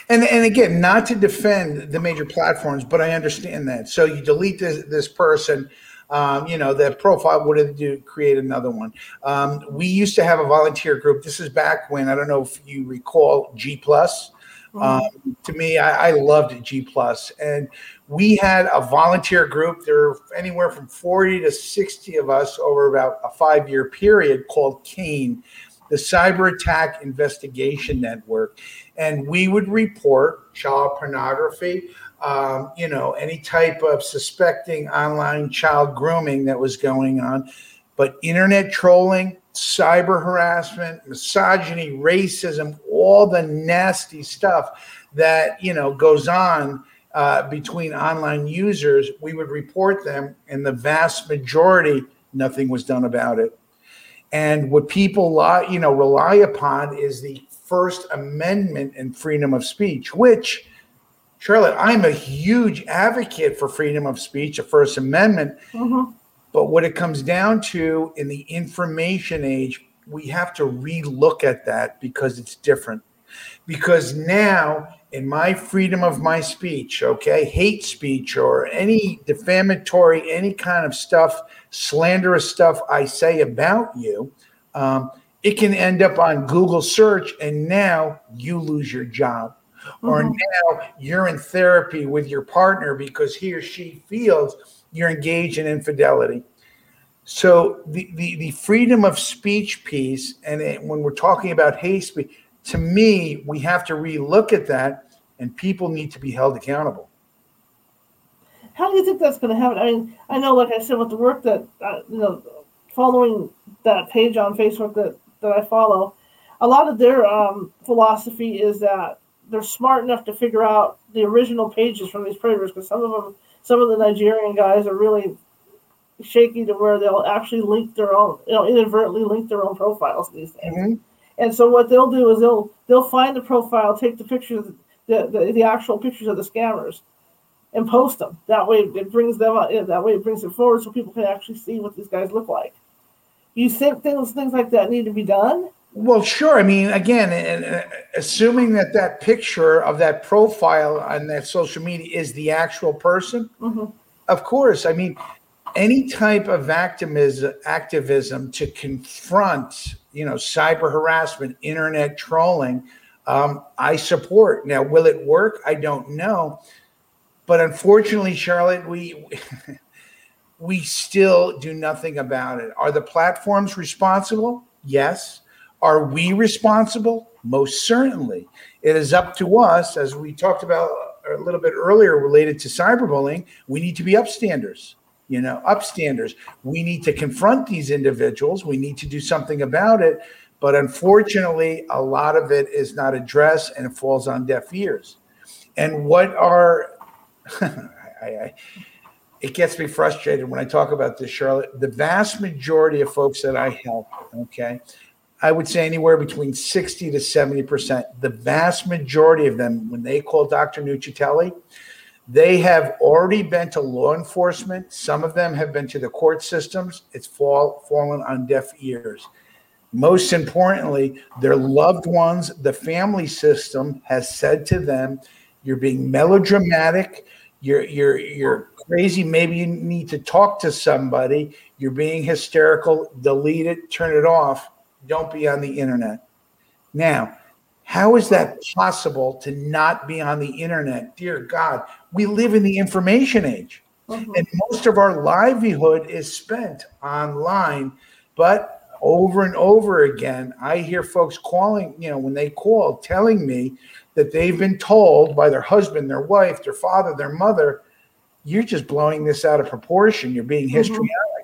And, and again, not to defend the major platforms, but I understand that. So you delete this, this person, um, you know, the profile would do create another one. Um, we used to have a volunteer group. This is back when I don't know if you recall G plus. Mm-hmm. Um, to me, I, I, loved G plus, and we had a volunteer group. There were anywhere from forty to sixty of us over about a five year period called CAIN, the Cyber Attack Investigation Network, and we would report child pornography um, you know, any type of suspecting online child grooming that was going on. But internet trolling, cyber harassment, misogyny, racism, all the nasty stuff that, you know, goes on uh, between online users, we would report them, and the vast majority, nothing was done about it. And what people, you know, rely upon is the First Amendment and freedom of speech, which Charlotte, I'm a huge advocate for freedom of speech, a First Amendment. Mm-hmm. But what it comes down to in the information age, we have to relook at that because it's different. Because now, in my freedom of my speech, okay, hate speech or any defamatory, any kind of stuff, slanderous stuff I say about you, um, it can end up on Google search, and now you lose your job mm-hmm. or now you're in therapy with your partner because he or she feels you're engaged in infidelity. So the, the, the freedom of speech piece, and it, when we're talking about hate speech, to me, we have to relook at that, and people need to be held accountable. How do you think that's going to happen? I mean, I know, like I said, with the work that uh, you know, following that page on Facebook that that I follow, a lot of their um, philosophy is that they're smart enough to figure out the original pages from these predators because some of them some of the Nigerian guys are really shaky to where they'll actually link their own, you know, inadvertently link their own profiles these days. Mm-hmm. And so what they'll do is they'll they'll find the profile, take the pictures, the, the, the actual pictures of the scammers, and post them. That way it brings them that way it brings it forward so people can actually see what these guys look like. You think things things like that need to be done? Well, sure. I mean, again, and, assuming that that picture of that profile on that social media is the actual person, mm-hmm. of course. I mean, any type of activism, activism to confront, you know, cyber harassment, internet trolling, um, I support. Now, will it work? I don't know, but unfortunately, Charlotte, we. [laughs] we still do nothing about it. Are the platforms responsible? Yes. Are we responsible? Most certainly. It is up to us, as we talked about a little bit earlier related to cyberbullying, we need to be upstanders, you know, upstanders. We need to confront these individuals. We need to do something about it. But unfortunately, a lot of it is not addressed and it falls on deaf ears. And what are, [laughs] I, I, it gets me frustrated when I talk about this, Charlotte. The vast majority of folks that I help, okay, I would say anywhere between 60 to 70%. The vast majority of them, when they call Dr. Nuccitelli, they have already been to law enforcement. Some of them have been to the court systems. It's fall, fallen on deaf ears. Most importantly, their loved ones, the family system has said to them, You're being melodramatic. You're, you're, you're crazy. Maybe you need to talk to somebody. You're being hysterical. Delete it, turn it off don't be on the internet. Now, how is that possible to not be on the internet? Dear God, we live in the information age. Mm-hmm. And most of our livelihood is spent online. But over and over again, I hear folks calling, you know, when they call, telling me that they've been told by their husband, their wife, their father, their mother, you're just blowing this out of proportion. You're being histrionic. Mm-hmm.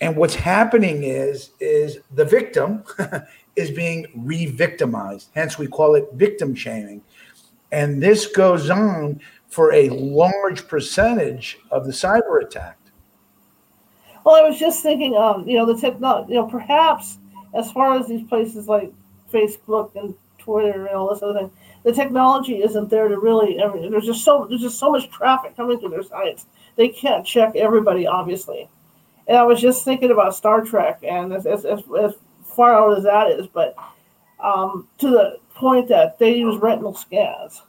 And what's happening is is the victim [laughs] is being re-victimized. Hence, we call it victim shaming. And this goes on for a large percentage of the cyber attack. Well, I was just thinking, um, you know, the technology, you know, perhaps as far as these places like Facebook and Twitter and all this other thing, the technology isn't there to really. I mean, there's just so there's just so much traffic coming through their sites. They can't check everybody, obviously. And I was just thinking about Star Trek, and as, as, as, as far out as that is, but um, to the point that they use retinal scans.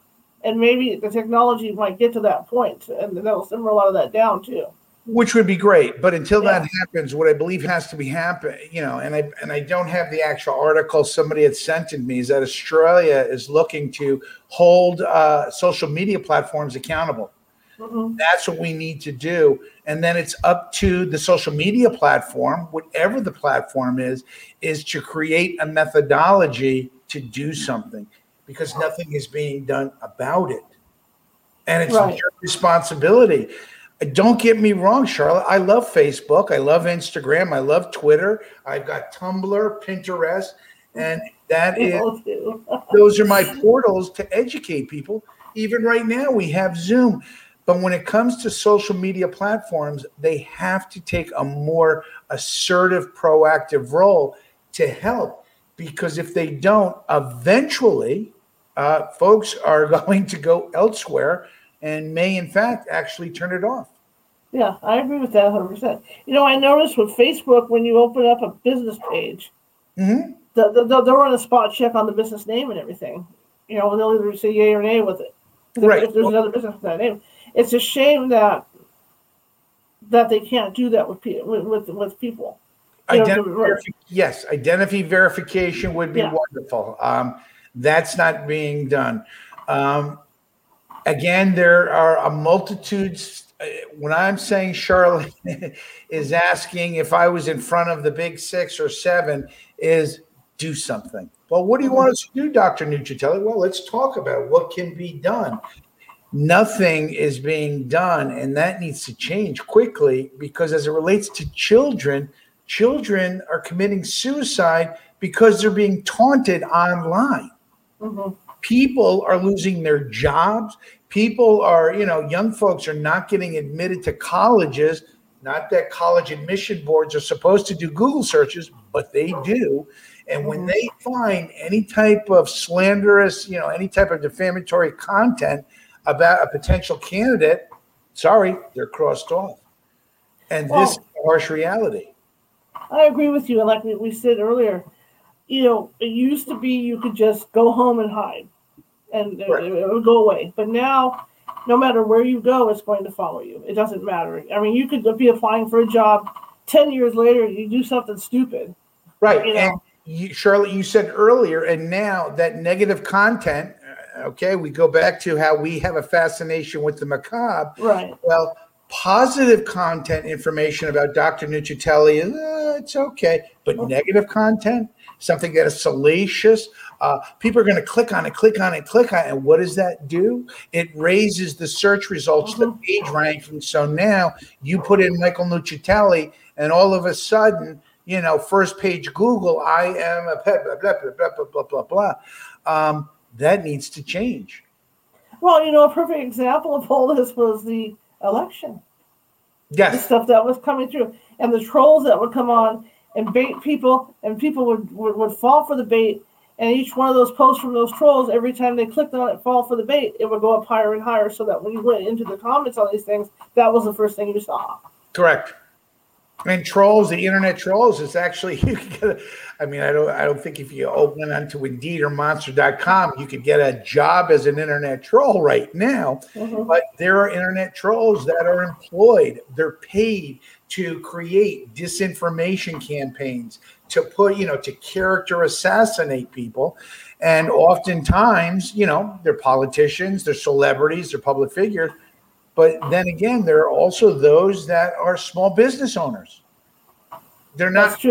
And maybe the technology might get to that point, and that'll simmer a lot of that down too. Which would be great, but until yeah. that happens, what I believe has to be happen, you know, and I and I don't have the actual article. Somebody had sent to me is that Australia is looking to hold uh, social media platforms accountable. Mm-hmm. That's what we need to do. And then it's up to the social media platform, whatever the platform is, is to create a methodology to do something because nothing is being done about it. And it's right. your responsibility. Don't get me wrong, Charlotte. I love Facebook. I love Instagram. I love Twitter. I've got Tumblr, Pinterest, and that is [laughs] those are my portals to educate people. Even right now, we have Zoom. But when it comes to social media platforms, they have to take a more assertive, proactive role to help. Because if they don't, eventually, uh, folks are [laughs] going to go elsewhere and may, in fact, actually turn it off. Yeah, I agree with that 100%. You know, I noticed with Facebook, when you open up a business page, mm-hmm. the, the, they'll run a spot check on the business name and everything. You know, they'll either say yay or nay with it. Right. If there's well, another business with that name it's a shame that that they can't do that with with with, people. Identity verifi- yes, identity verification would be yeah. wonderful. Um, that's not being done. Um, again, there are a multitudes. Uh, when I'm saying Charlotte [laughs] is asking if I was in front of the big six or seven, is do something. Well, what do you want us to do, Dr. Nuccitelli? Well, let's talk about what can be done nothing is being done and that needs to change quickly because as it relates to children children are committing suicide because they're being taunted online mm-hmm. people are losing their jobs. People are, you know, young folks are not getting admitted to colleges. Not that college admission boards are supposed to do Google searches, but they do. And when Mhm. they find any type of slanderous, you know, any type of defamatory content about a potential candidate, sorry, they're crossed off. And this is a harsh reality. I agree with you. And like we, said earlier, you know, it used to be you could just go home and hide and it, Right. it would go away. But now, no matter where you go, it's going to follow you. It doesn't matter. I mean, you could be applying for a job 10 years later, you do something stupid. Right. You know. And you, Charlotte, you said earlier, and now that negative content, okay, we go back to how we have a fascination with the macabre. Right. Well, positive content information about Dr. Nuccitelli, uh, it's okay. But negative content, something that is salacious, uh, people are going to click on it, click on it, click on it. And what does that do? It raises the search results, the page ranking. So now you put in Michael Nuccitelli, and all of a sudden, you know, first page Google, I am a pet, blah, blah, blah, blah, blah, blah, blah, blah. Um, that needs to change. Well, you know, a perfect example of all this was the election. the Yes. stuff that was coming through and the trolls that would come on and bait people and people would, would, would fall for the bait and each one of those posts from those trolls every time they clicked on it fall for the bait it would go up higher and higher so that when you went into the comments on these things that was the first thing you saw Correct. And trolls, the internet trolls, is actually [laughs] you can get. A, I mean, I don't. I don't think if you open onto Indeed or Monster.com, you could get a job as an internet troll right now. Mhm. But there are internet trolls that are employed. They're paid to create disinformation campaigns, to put, you know, to character assassinate people. And oftentimes, you know, they're politicians, they're celebrities, they're public figures. But then again, there are also those that are small business owners. They're not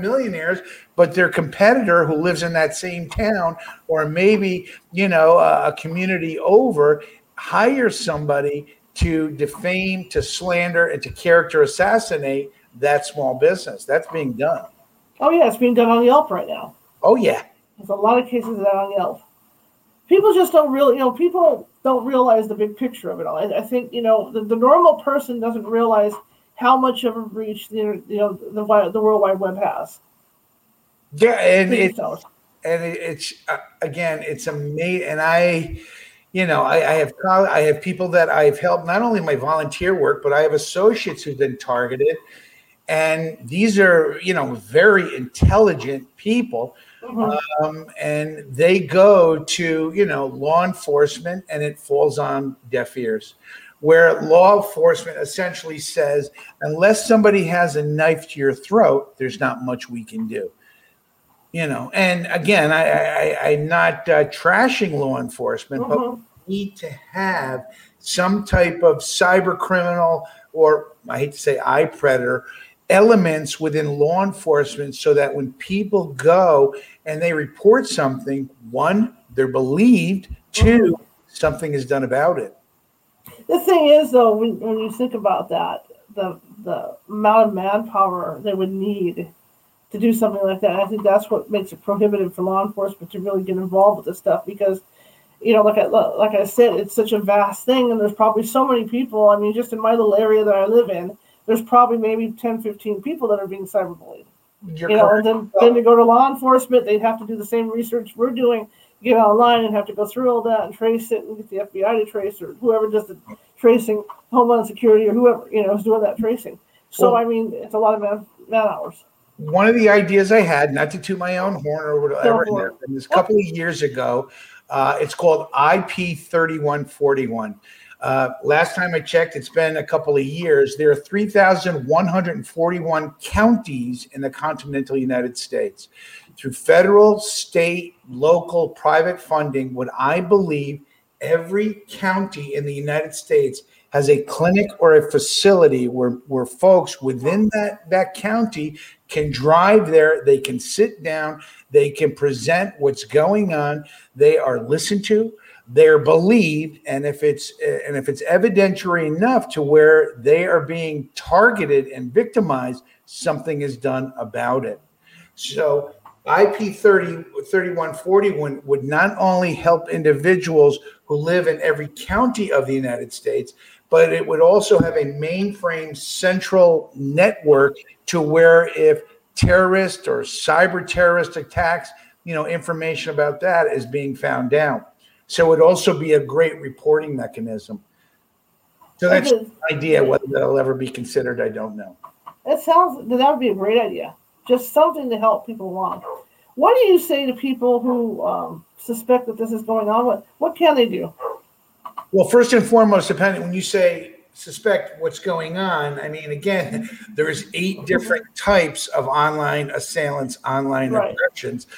millionaires, but their competitor who lives in that same town, or maybe you know a, a community over, hires somebody to defame, to slander, and to character assassinate that small business. That's being done. oh yeah it's being done on yelp right now Oh yeah, there's a lot of cases that on yelp people just don't really you know people don't realize the big picture of it all. I, I think you know the, the normal person doesn't realize how much of a reach the you know the, the world wide web has. Yeah, and Please it, and it, it's uh, again, it's amazing. And I, you know, I, I have I have people that I've helped not only my volunteer work, but I have associates who've been targeted, and these are you know very intelligent people, Mhm. um, and they go to you know law enforcement, and it falls on deaf ears. Where law enforcement essentially says, unless somebody has a knife to your throat, there's not much we can do you know and again i, I i'm not uh, trashing law enforcement but Mhm. we need to have some type of cyber criminal or i hate to say iPredator elements within law enforcement so that when people go and they report something one they're believed two mm-hmm. something is done about it The thing is, though, when, when you think about that, the the amount of manpower they would need to do something like that, I think that's what makes it prohibitive for law enforcement to really get involved with this stuff because, you know, like I like I said, it's such a vast thing, and there's probably so many people. I mean, just in my little area that I live in, there's probably maybe 10, 15 people that are being cyberbullied. You're you know, correct. and then, then to go to law enforcement, they'd have to do the same research we're doing, get online and have to go through all that and trace it and get the FBI to trace or whoever does the tracing, Homeland Security or whoever, you know, is doing that tracing. So, Well- I mean, it's a lot of man, man hours. one of the ideas I had, not to toot my own horn or whatever, for and this a couple of years ago, uh, it's called IP thirty one forty one. Uh, last time I checked, it's been a couple of years. There are 3,141 counties in the continental United States. Through federal, state, local, private funding, what I believe every county in the United States has a clinic or a facility where, where folks within that, that county can drive there, they can sit down, they can present what's going on, they are listened to, they're believed, and if it's and if it's evidentiary enough to where they are being targeted and victimized, something is done about it. So IP 30, 3141 would not only help individuals who live in every county of the United States, but it would also have a mainframe central network to where if terrorist or cyber terrorist attacks, you know, information about that is being found out. So it would also be a great reporting mechanism. So that's an idea. Whether that'll ever be considered, I don't know. It sounds that would be a great idea. Just something to help people along. What do you say to people who um, suspect that this is going on? What what can they do? Well, first and foremost, depending when you say suspect what's going on, I mean, again, [laughs] there's eight different types of online assailants, online right. aggressions,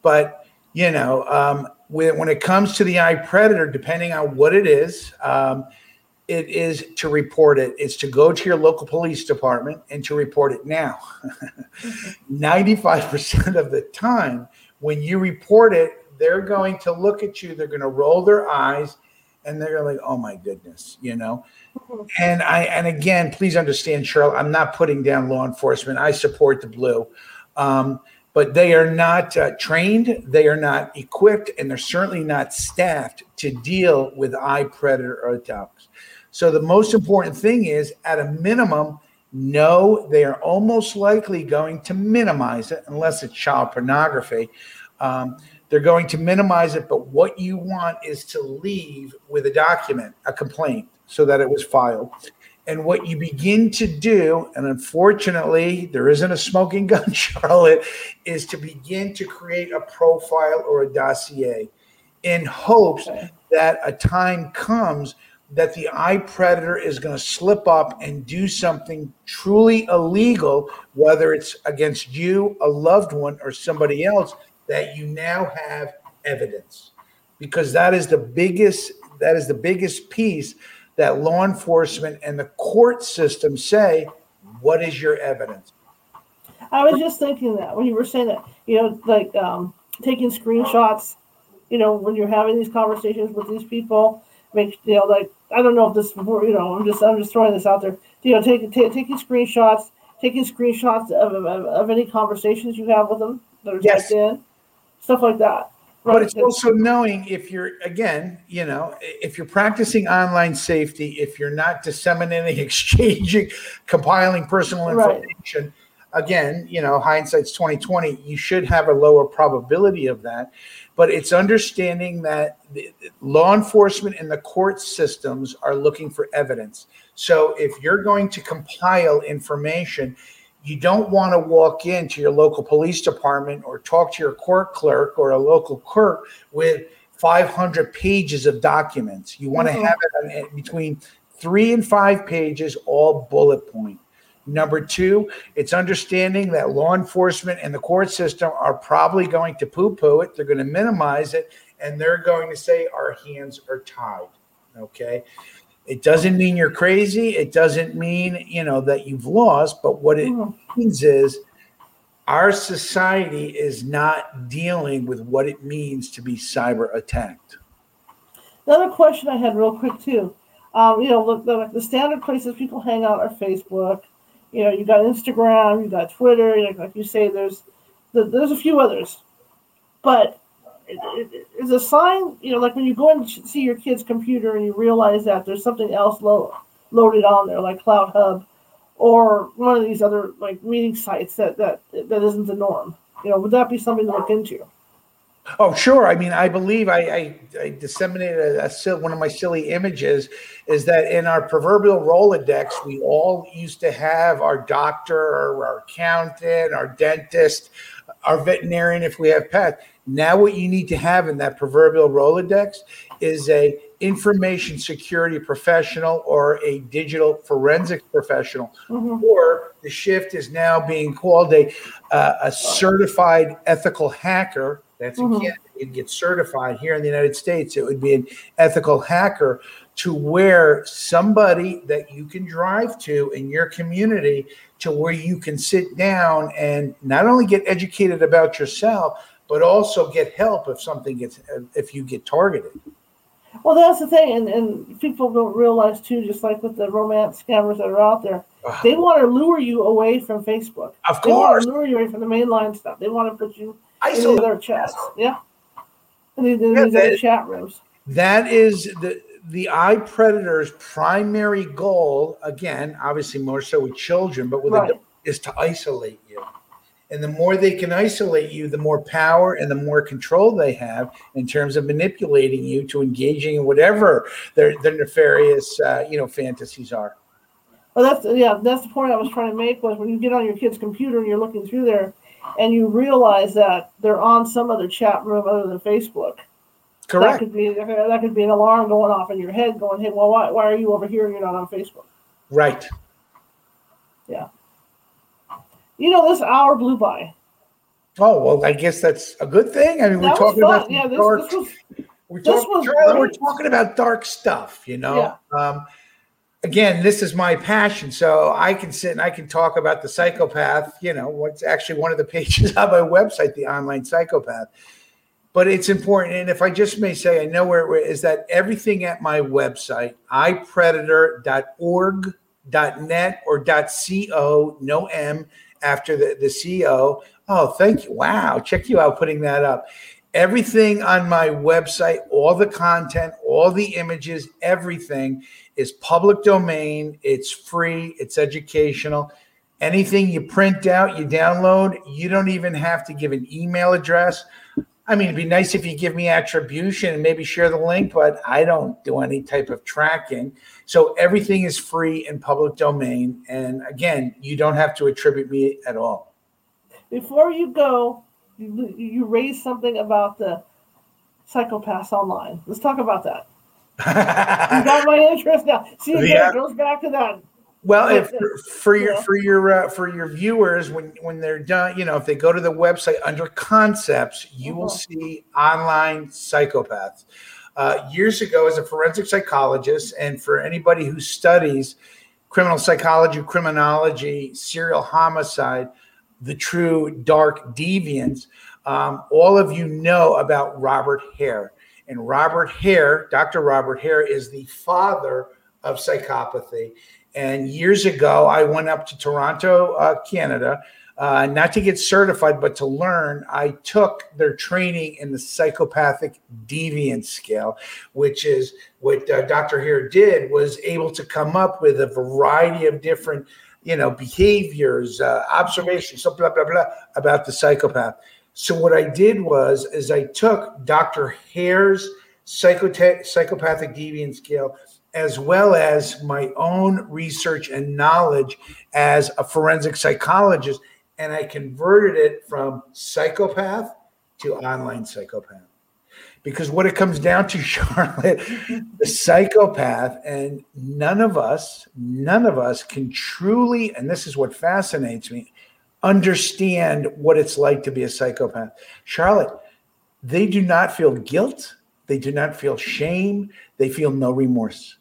but you know, um, when, when it comes to the iPredator, depending on what it is, um, it is to report it. It's to go to your local police department and to report it now. [laughs] 95% of the time, when you report it, they're going to look at you, they're going to roll their eyes, and they're like, oh my goodness, you know? And I, and again, please understand, Cheryl, I'm not putting down law enforcement. I support the blue. Um, but they are not uh, trained, they are not equipped, and they're certainly not staffed to deal with iPredator attacks. So the most important thing is, at a minimum, no, they are almost likely going to minimize it unless it's child pornography. Um, they're going to minimize it, but what you want is to leave with a document, a complaint, so that it was filed. And what you begin to do, and unfortunately, there isn't a smoking [laughs] gun, Charlotte, is to begin to create a profile or a dossier in hopes that a time comes that the iPredator is going to slip up and do something truly illegal, whether it's against you, a loved one, or somebody else, that you now have evidence. Because that is the biggest, that is the biggest piece that law enforcement and the court system say, what is your evidence? I was just thinking that when you were saying that, you know, like um, taking screenshots, you know, when you're having these conversations with these people, make you know, like I don't know if this you know, I'm just I'm just throwing this out there. You know, taking take taking screenshots, taking screenshots of, of, of, any conversations you have with them that are yes. typed in, stuff like that. Right. But it's also knowing if you're again, you know, if you're practicing online safety, if you're not disseminating, [laughs] exchanging, compiling personal information, right. again, you know, hindsight's 2020, you should have a lower probability of that. But it's understanding that law enforcement and the court systems are looking for evidence. So if you're going to compile information, you don't want to walk into your local police department or talk to your court clerk or a local clerk with 500 pages of documents. You want mm-hmm. to have it between three and five pages, all bullet point. Number two, it's understanding that law enforcement and the court system are probably going to poo poo it. They're going to minimize it and they're going to say our hands are tied. Okay. It doesn't mean you're crazy. It doesn't mean, you know, that you've lost. But what it mm-hmm. means is our society is not dealing with what it means to be cyber attacked. Another question I had, real quick, too. Um, you know, look, the, the standard places people hang out are Facebook. You know, you got Instagram, you got Twitter. Like, like you say, there's there's a few others, but is a sign, you know, like when you go and see your kid's computer and you realize that there's something else lo- loaded on there, like Cloud Hub, or one of these other like meeting sites that that that isn't the norm. You know, would that be something to look into? Oh, sure. I mean, I believe I, I, I disseminated a, a, one of my silly images is that in our proverbial Rolodex, we all used to have our doctor, or our accountant, our dentist, our veterinarian if we have pets. Now, what you need to have in that proverbial Rolodex is a information security professional or a digital forensics professional, mm-hmm. or the shift is now being called a uh, a certified ethical hacker. That's mm-hmm. again, it gets certified here in the United States. It would be an ethical hacker to where somebody that you can drive to in your community to where you can sit down and not only get educated about yourself but also get help if something gets if you get targeted. Well, that's the thing, and, and people don't realize too, just like with the romance scammers that are out there, uh, they want to lure you away from Facebook. Of they course, lure you away from the mainline stuff. They want to put you isolate their chats. Yeah. In these, yeah, these chat rooms. That is the the iPredator's primary goal. Again, obviously more so with children, but with right. adults, is to isolate. And the more they can isolate you, the more power and the more control they have in terms of manipulating you to engaging in whatever their, their nefarious, uh, you know, fantasies are. Well, that's yeah, that's the point I was trying to make was when you get on your kid's computer and you're looking through there, and you realize that they're on some other chat room other than Facebook. Correct. That could be that could be an alarm going off in your head, going, "Hey, well, why, why are you over here? and You're not on Facebook." Right. Yeah. You know, this hour blew by. Oh well, I guess that's a good thing. I mean, that we're talking about yeah, this, dark, this was, we're, this talking, was we're talking about dark stuff. You know, yeah. um, again, this is my passion, so I can sit and I can talk about the psychopath. You know, what's actually one of the [laughs] pages on my website, the online psychopath. But it's important, and if I just may say, I know where it is that everything at my website, ipredator.org.net or .co, no M after the, the CEO. Oh, thank you. Wow. Check you out putting that up. Everything on my website, all the content, all the images, everything is public domain. It's free, it's educational. Anything you print out, you download, you don't even have to give an email address. I mean, it'd be nice if you give me attribution and maybe share the link, but I don't do any type of tracking. So everything is free and public domain. And again, you don't have to attribute me at all. Before you go, you, you raised something about the psychopaths online. Let's talk about that. you [laughs] got my interest now. See, again, it goes back to that well, if for your for your uh, for your viewers, when when they're done, you know, if they go to the website under concepts, you will uh-huh. see online psychopaths. Uh, years ago, as a forensic psychologist, and for anybody who studies criminal psychology, criminology, serial homicide, the true dark deviants, um, all of you know about Robert Hare. And Robert Hare, Dr. Robert Hare, is the father of psychopathy. And years ago, I went up to Toronto, uh, Canada, uh, not to get certified, but to learn. I took their training in the psychopathic deviance scale, which is what uh, Dr. Hare did, was able to come up with a variety of different, you know, behaviors, uh, observations, so blah blah blah about the psychopath. So what I did was, is I took Dr. Hare's psychopathic deviance scale as well as my own research and knowledge as a forensic psychologist. And I converted it from psychopath to online psychopath. Because what it comes down to, [laughs] Charlotte, the psychopath, and none of us, none of us can truly, and this is what fascinates me, understand what it's like to be a psychopath. Charlotte, they do not feel guilt. They do not feel shame. They feel no remorse.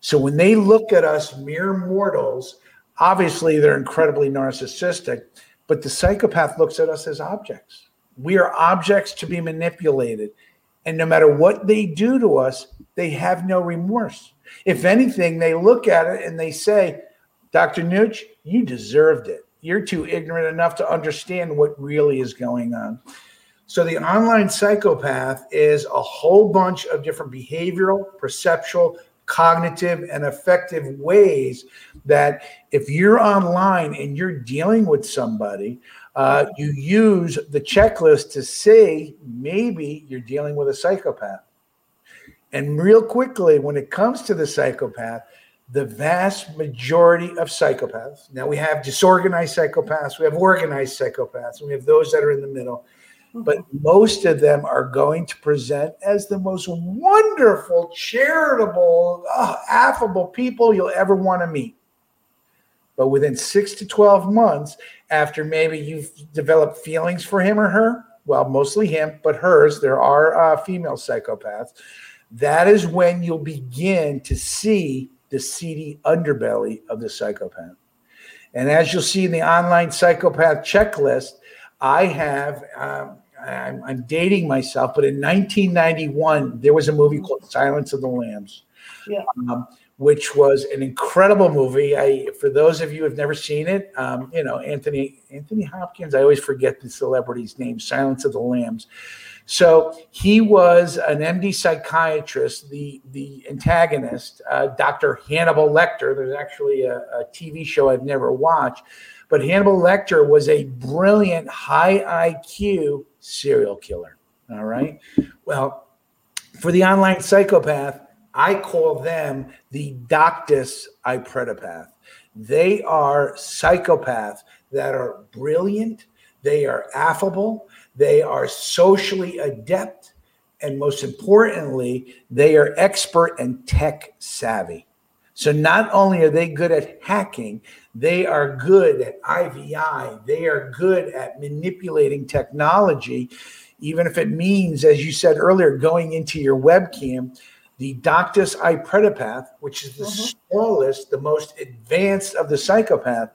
So when they look at us mere mortals, obviously they're incredibly narcissistic, but the psychopath looks at us as objects. We are objects to be manipulated. And no matter what they do to us, they have no remorse. If anything, they look at it and they say, Dr. Nooch, you deserved it. You're too ignorant enough to understand what really is going on. So, the online psychopath is a whole bunch of different behavioral, perceptual, cognitive and effective ways that if you're online and you're dealing with somebody, uh, you use the checklist to say maybe you're dealing with a psychopath. And real quickly, when it comes to the psychopath, the vast majority of psychopaths, now we have disorganized psychopaths, we have organized psychopaths, and we have those that are in the middle but most of them are going to present as the most wonderful, charitable, uh, affable people you'll ever want to meet. But within six to 12 months, after maybe you've developed feelings for him or her, well, mostly him, but hers, there are uh, female psychopaths. That is when you'll begin to see the seedy underbelly of the psychopath. And as you'll see in the online psychopath checklist, I have um, I'm, I'm, dating myself, but in 1991, there was a movie called Silence of the Lambs, yeah. um, which was an incredible movie. I, for those of you who have never seen it, um, you know Anthony Anthony Hopkins. I always forget the celebrity's name. Silence of the Lambs. So he was an MD psychiatrist. The the antagonist, uh, Dr. Hannibal Lecter. There's actually a, a TV show I've never watched, but Hannibal Lecter was a brilliant, high IQ serial killer. All right. Well, for the online psychopath, I call them the Doctus Ipredopath. They are psychopaths that are brilliant, they are affable, they are socially adept, and most importantly, they are expert and tech savvy. So not only are they good at hacking, they are good at IVI, they are good at manipulating technology, even if it means, as you said earlier, going into your webcam the Doctus Ipredopath, which is the mm-hmm. smallest, the most advanced of the psychopath,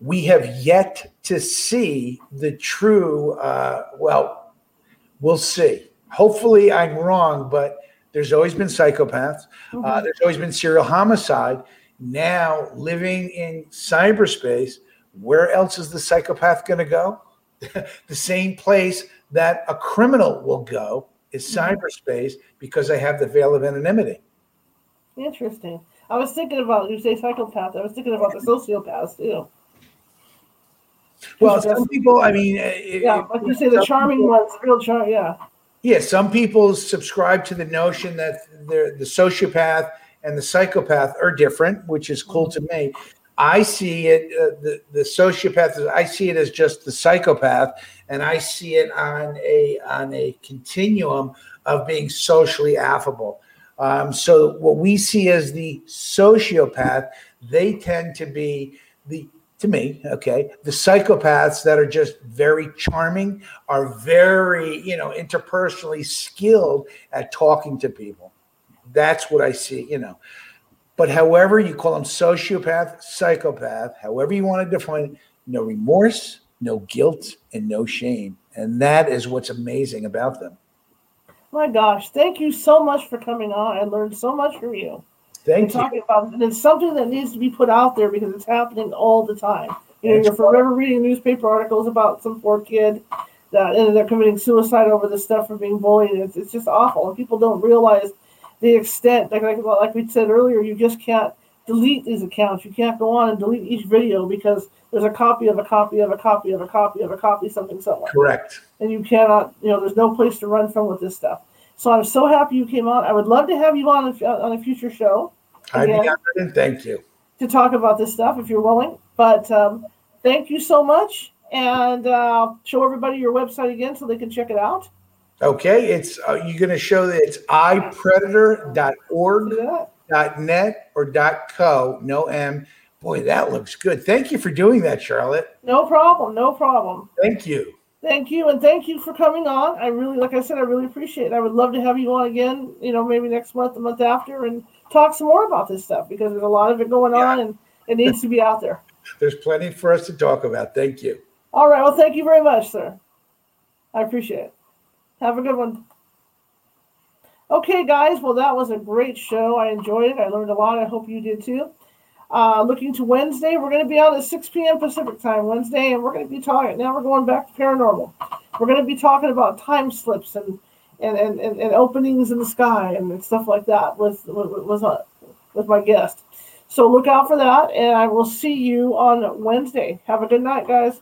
we have yet to see the true. Uh, well, we'll see. Hopefully, I'm wrong, but there's always been psychopaths. Uh, mm-hmm. Uh, there's always been serial homicide. Now, living in cyberspace, where else is the psychopath going to go? [laughs] the same place that a criminal will go is mm-hmm. cyberspace because I have the veil of anonymity. Interesting. I was thinking about you say psychopath. I was thinking about the sociopaths too. Well, some people. I mean, yeah, like you say, the charming people, ones, real charm. Yeah. Yeah, some people subscribe to the notion that the sociopath and the psychopath are different, which is cool to me. I see it uh, the the sociopath. I see it as just the psychopath, and I see it on a on a continuum of being socially affable. Um, so what we see as the sociopath, they tend to be the to me, okay, the psychopaths that are just very charming are very, you know, interpersonally skilled at talking to people. That's what I see, you know. But however you call them sociopath, psychopath, however you want to define it, no remorse, no guilt, and no shame. And that is what's amazing about them. My gosh, thank you so much for coming on. I learned so much from you. Thank and you. Talking about and it's something that needs to be put out there because it's happening all the time. You know, you're forever reading newspaper articles about some poor kid that and they're committing suicide over this stuff from being bullied. It's, it's just awful, and people don't realize the extent. Like like like we said earlier, you just can't delete these accounts. You can't go on and delete each video because there's a copy of a copy of a copy of a copy of a copy something somewhere. Correct. And you cannot, you know, there's no place to run from with this stuff. So I'm so happy you came on. I would love to have you on a, on a future show. I'd be honored thank you. To talk about this stuff if you're willing. But um, thank you so much. And uh, show everybody your website again so they can check it out. Okay, it's uh, you're going to show that it's ipredator.org, .net, or .co, no M. Boy, that looks good. Thank you for doing that, Charlotte. No problem. No problem. Thank you. Thank you, and thank you for coming on. I really, like I said, I really appreciate it. I would love to have you on again. You know, maybe next month, the month after, and talk some more about this stuff because there's a lot of it going yeah. on, and it needs to be out there. [laughs] There's plenty for us to talk about. Thank you. All right. Well, thank you very much, sir. I appreciate it. Have a good one. Okay, guys. Well, that was a great show. I enjoyed it. I learned a lot. I hope you did too. Uh, looking to Wednesday, we're going to be on at 6 p.m. Pacific time Wednesday, and we're going to be talking. Now we're going back to paranormal. We're going to be talking about time slips and and, and, and, and openings in the sky and stuff like that with with with, with my guest. So look out for that, and I will see you on Wednesday. Have a good night, guys.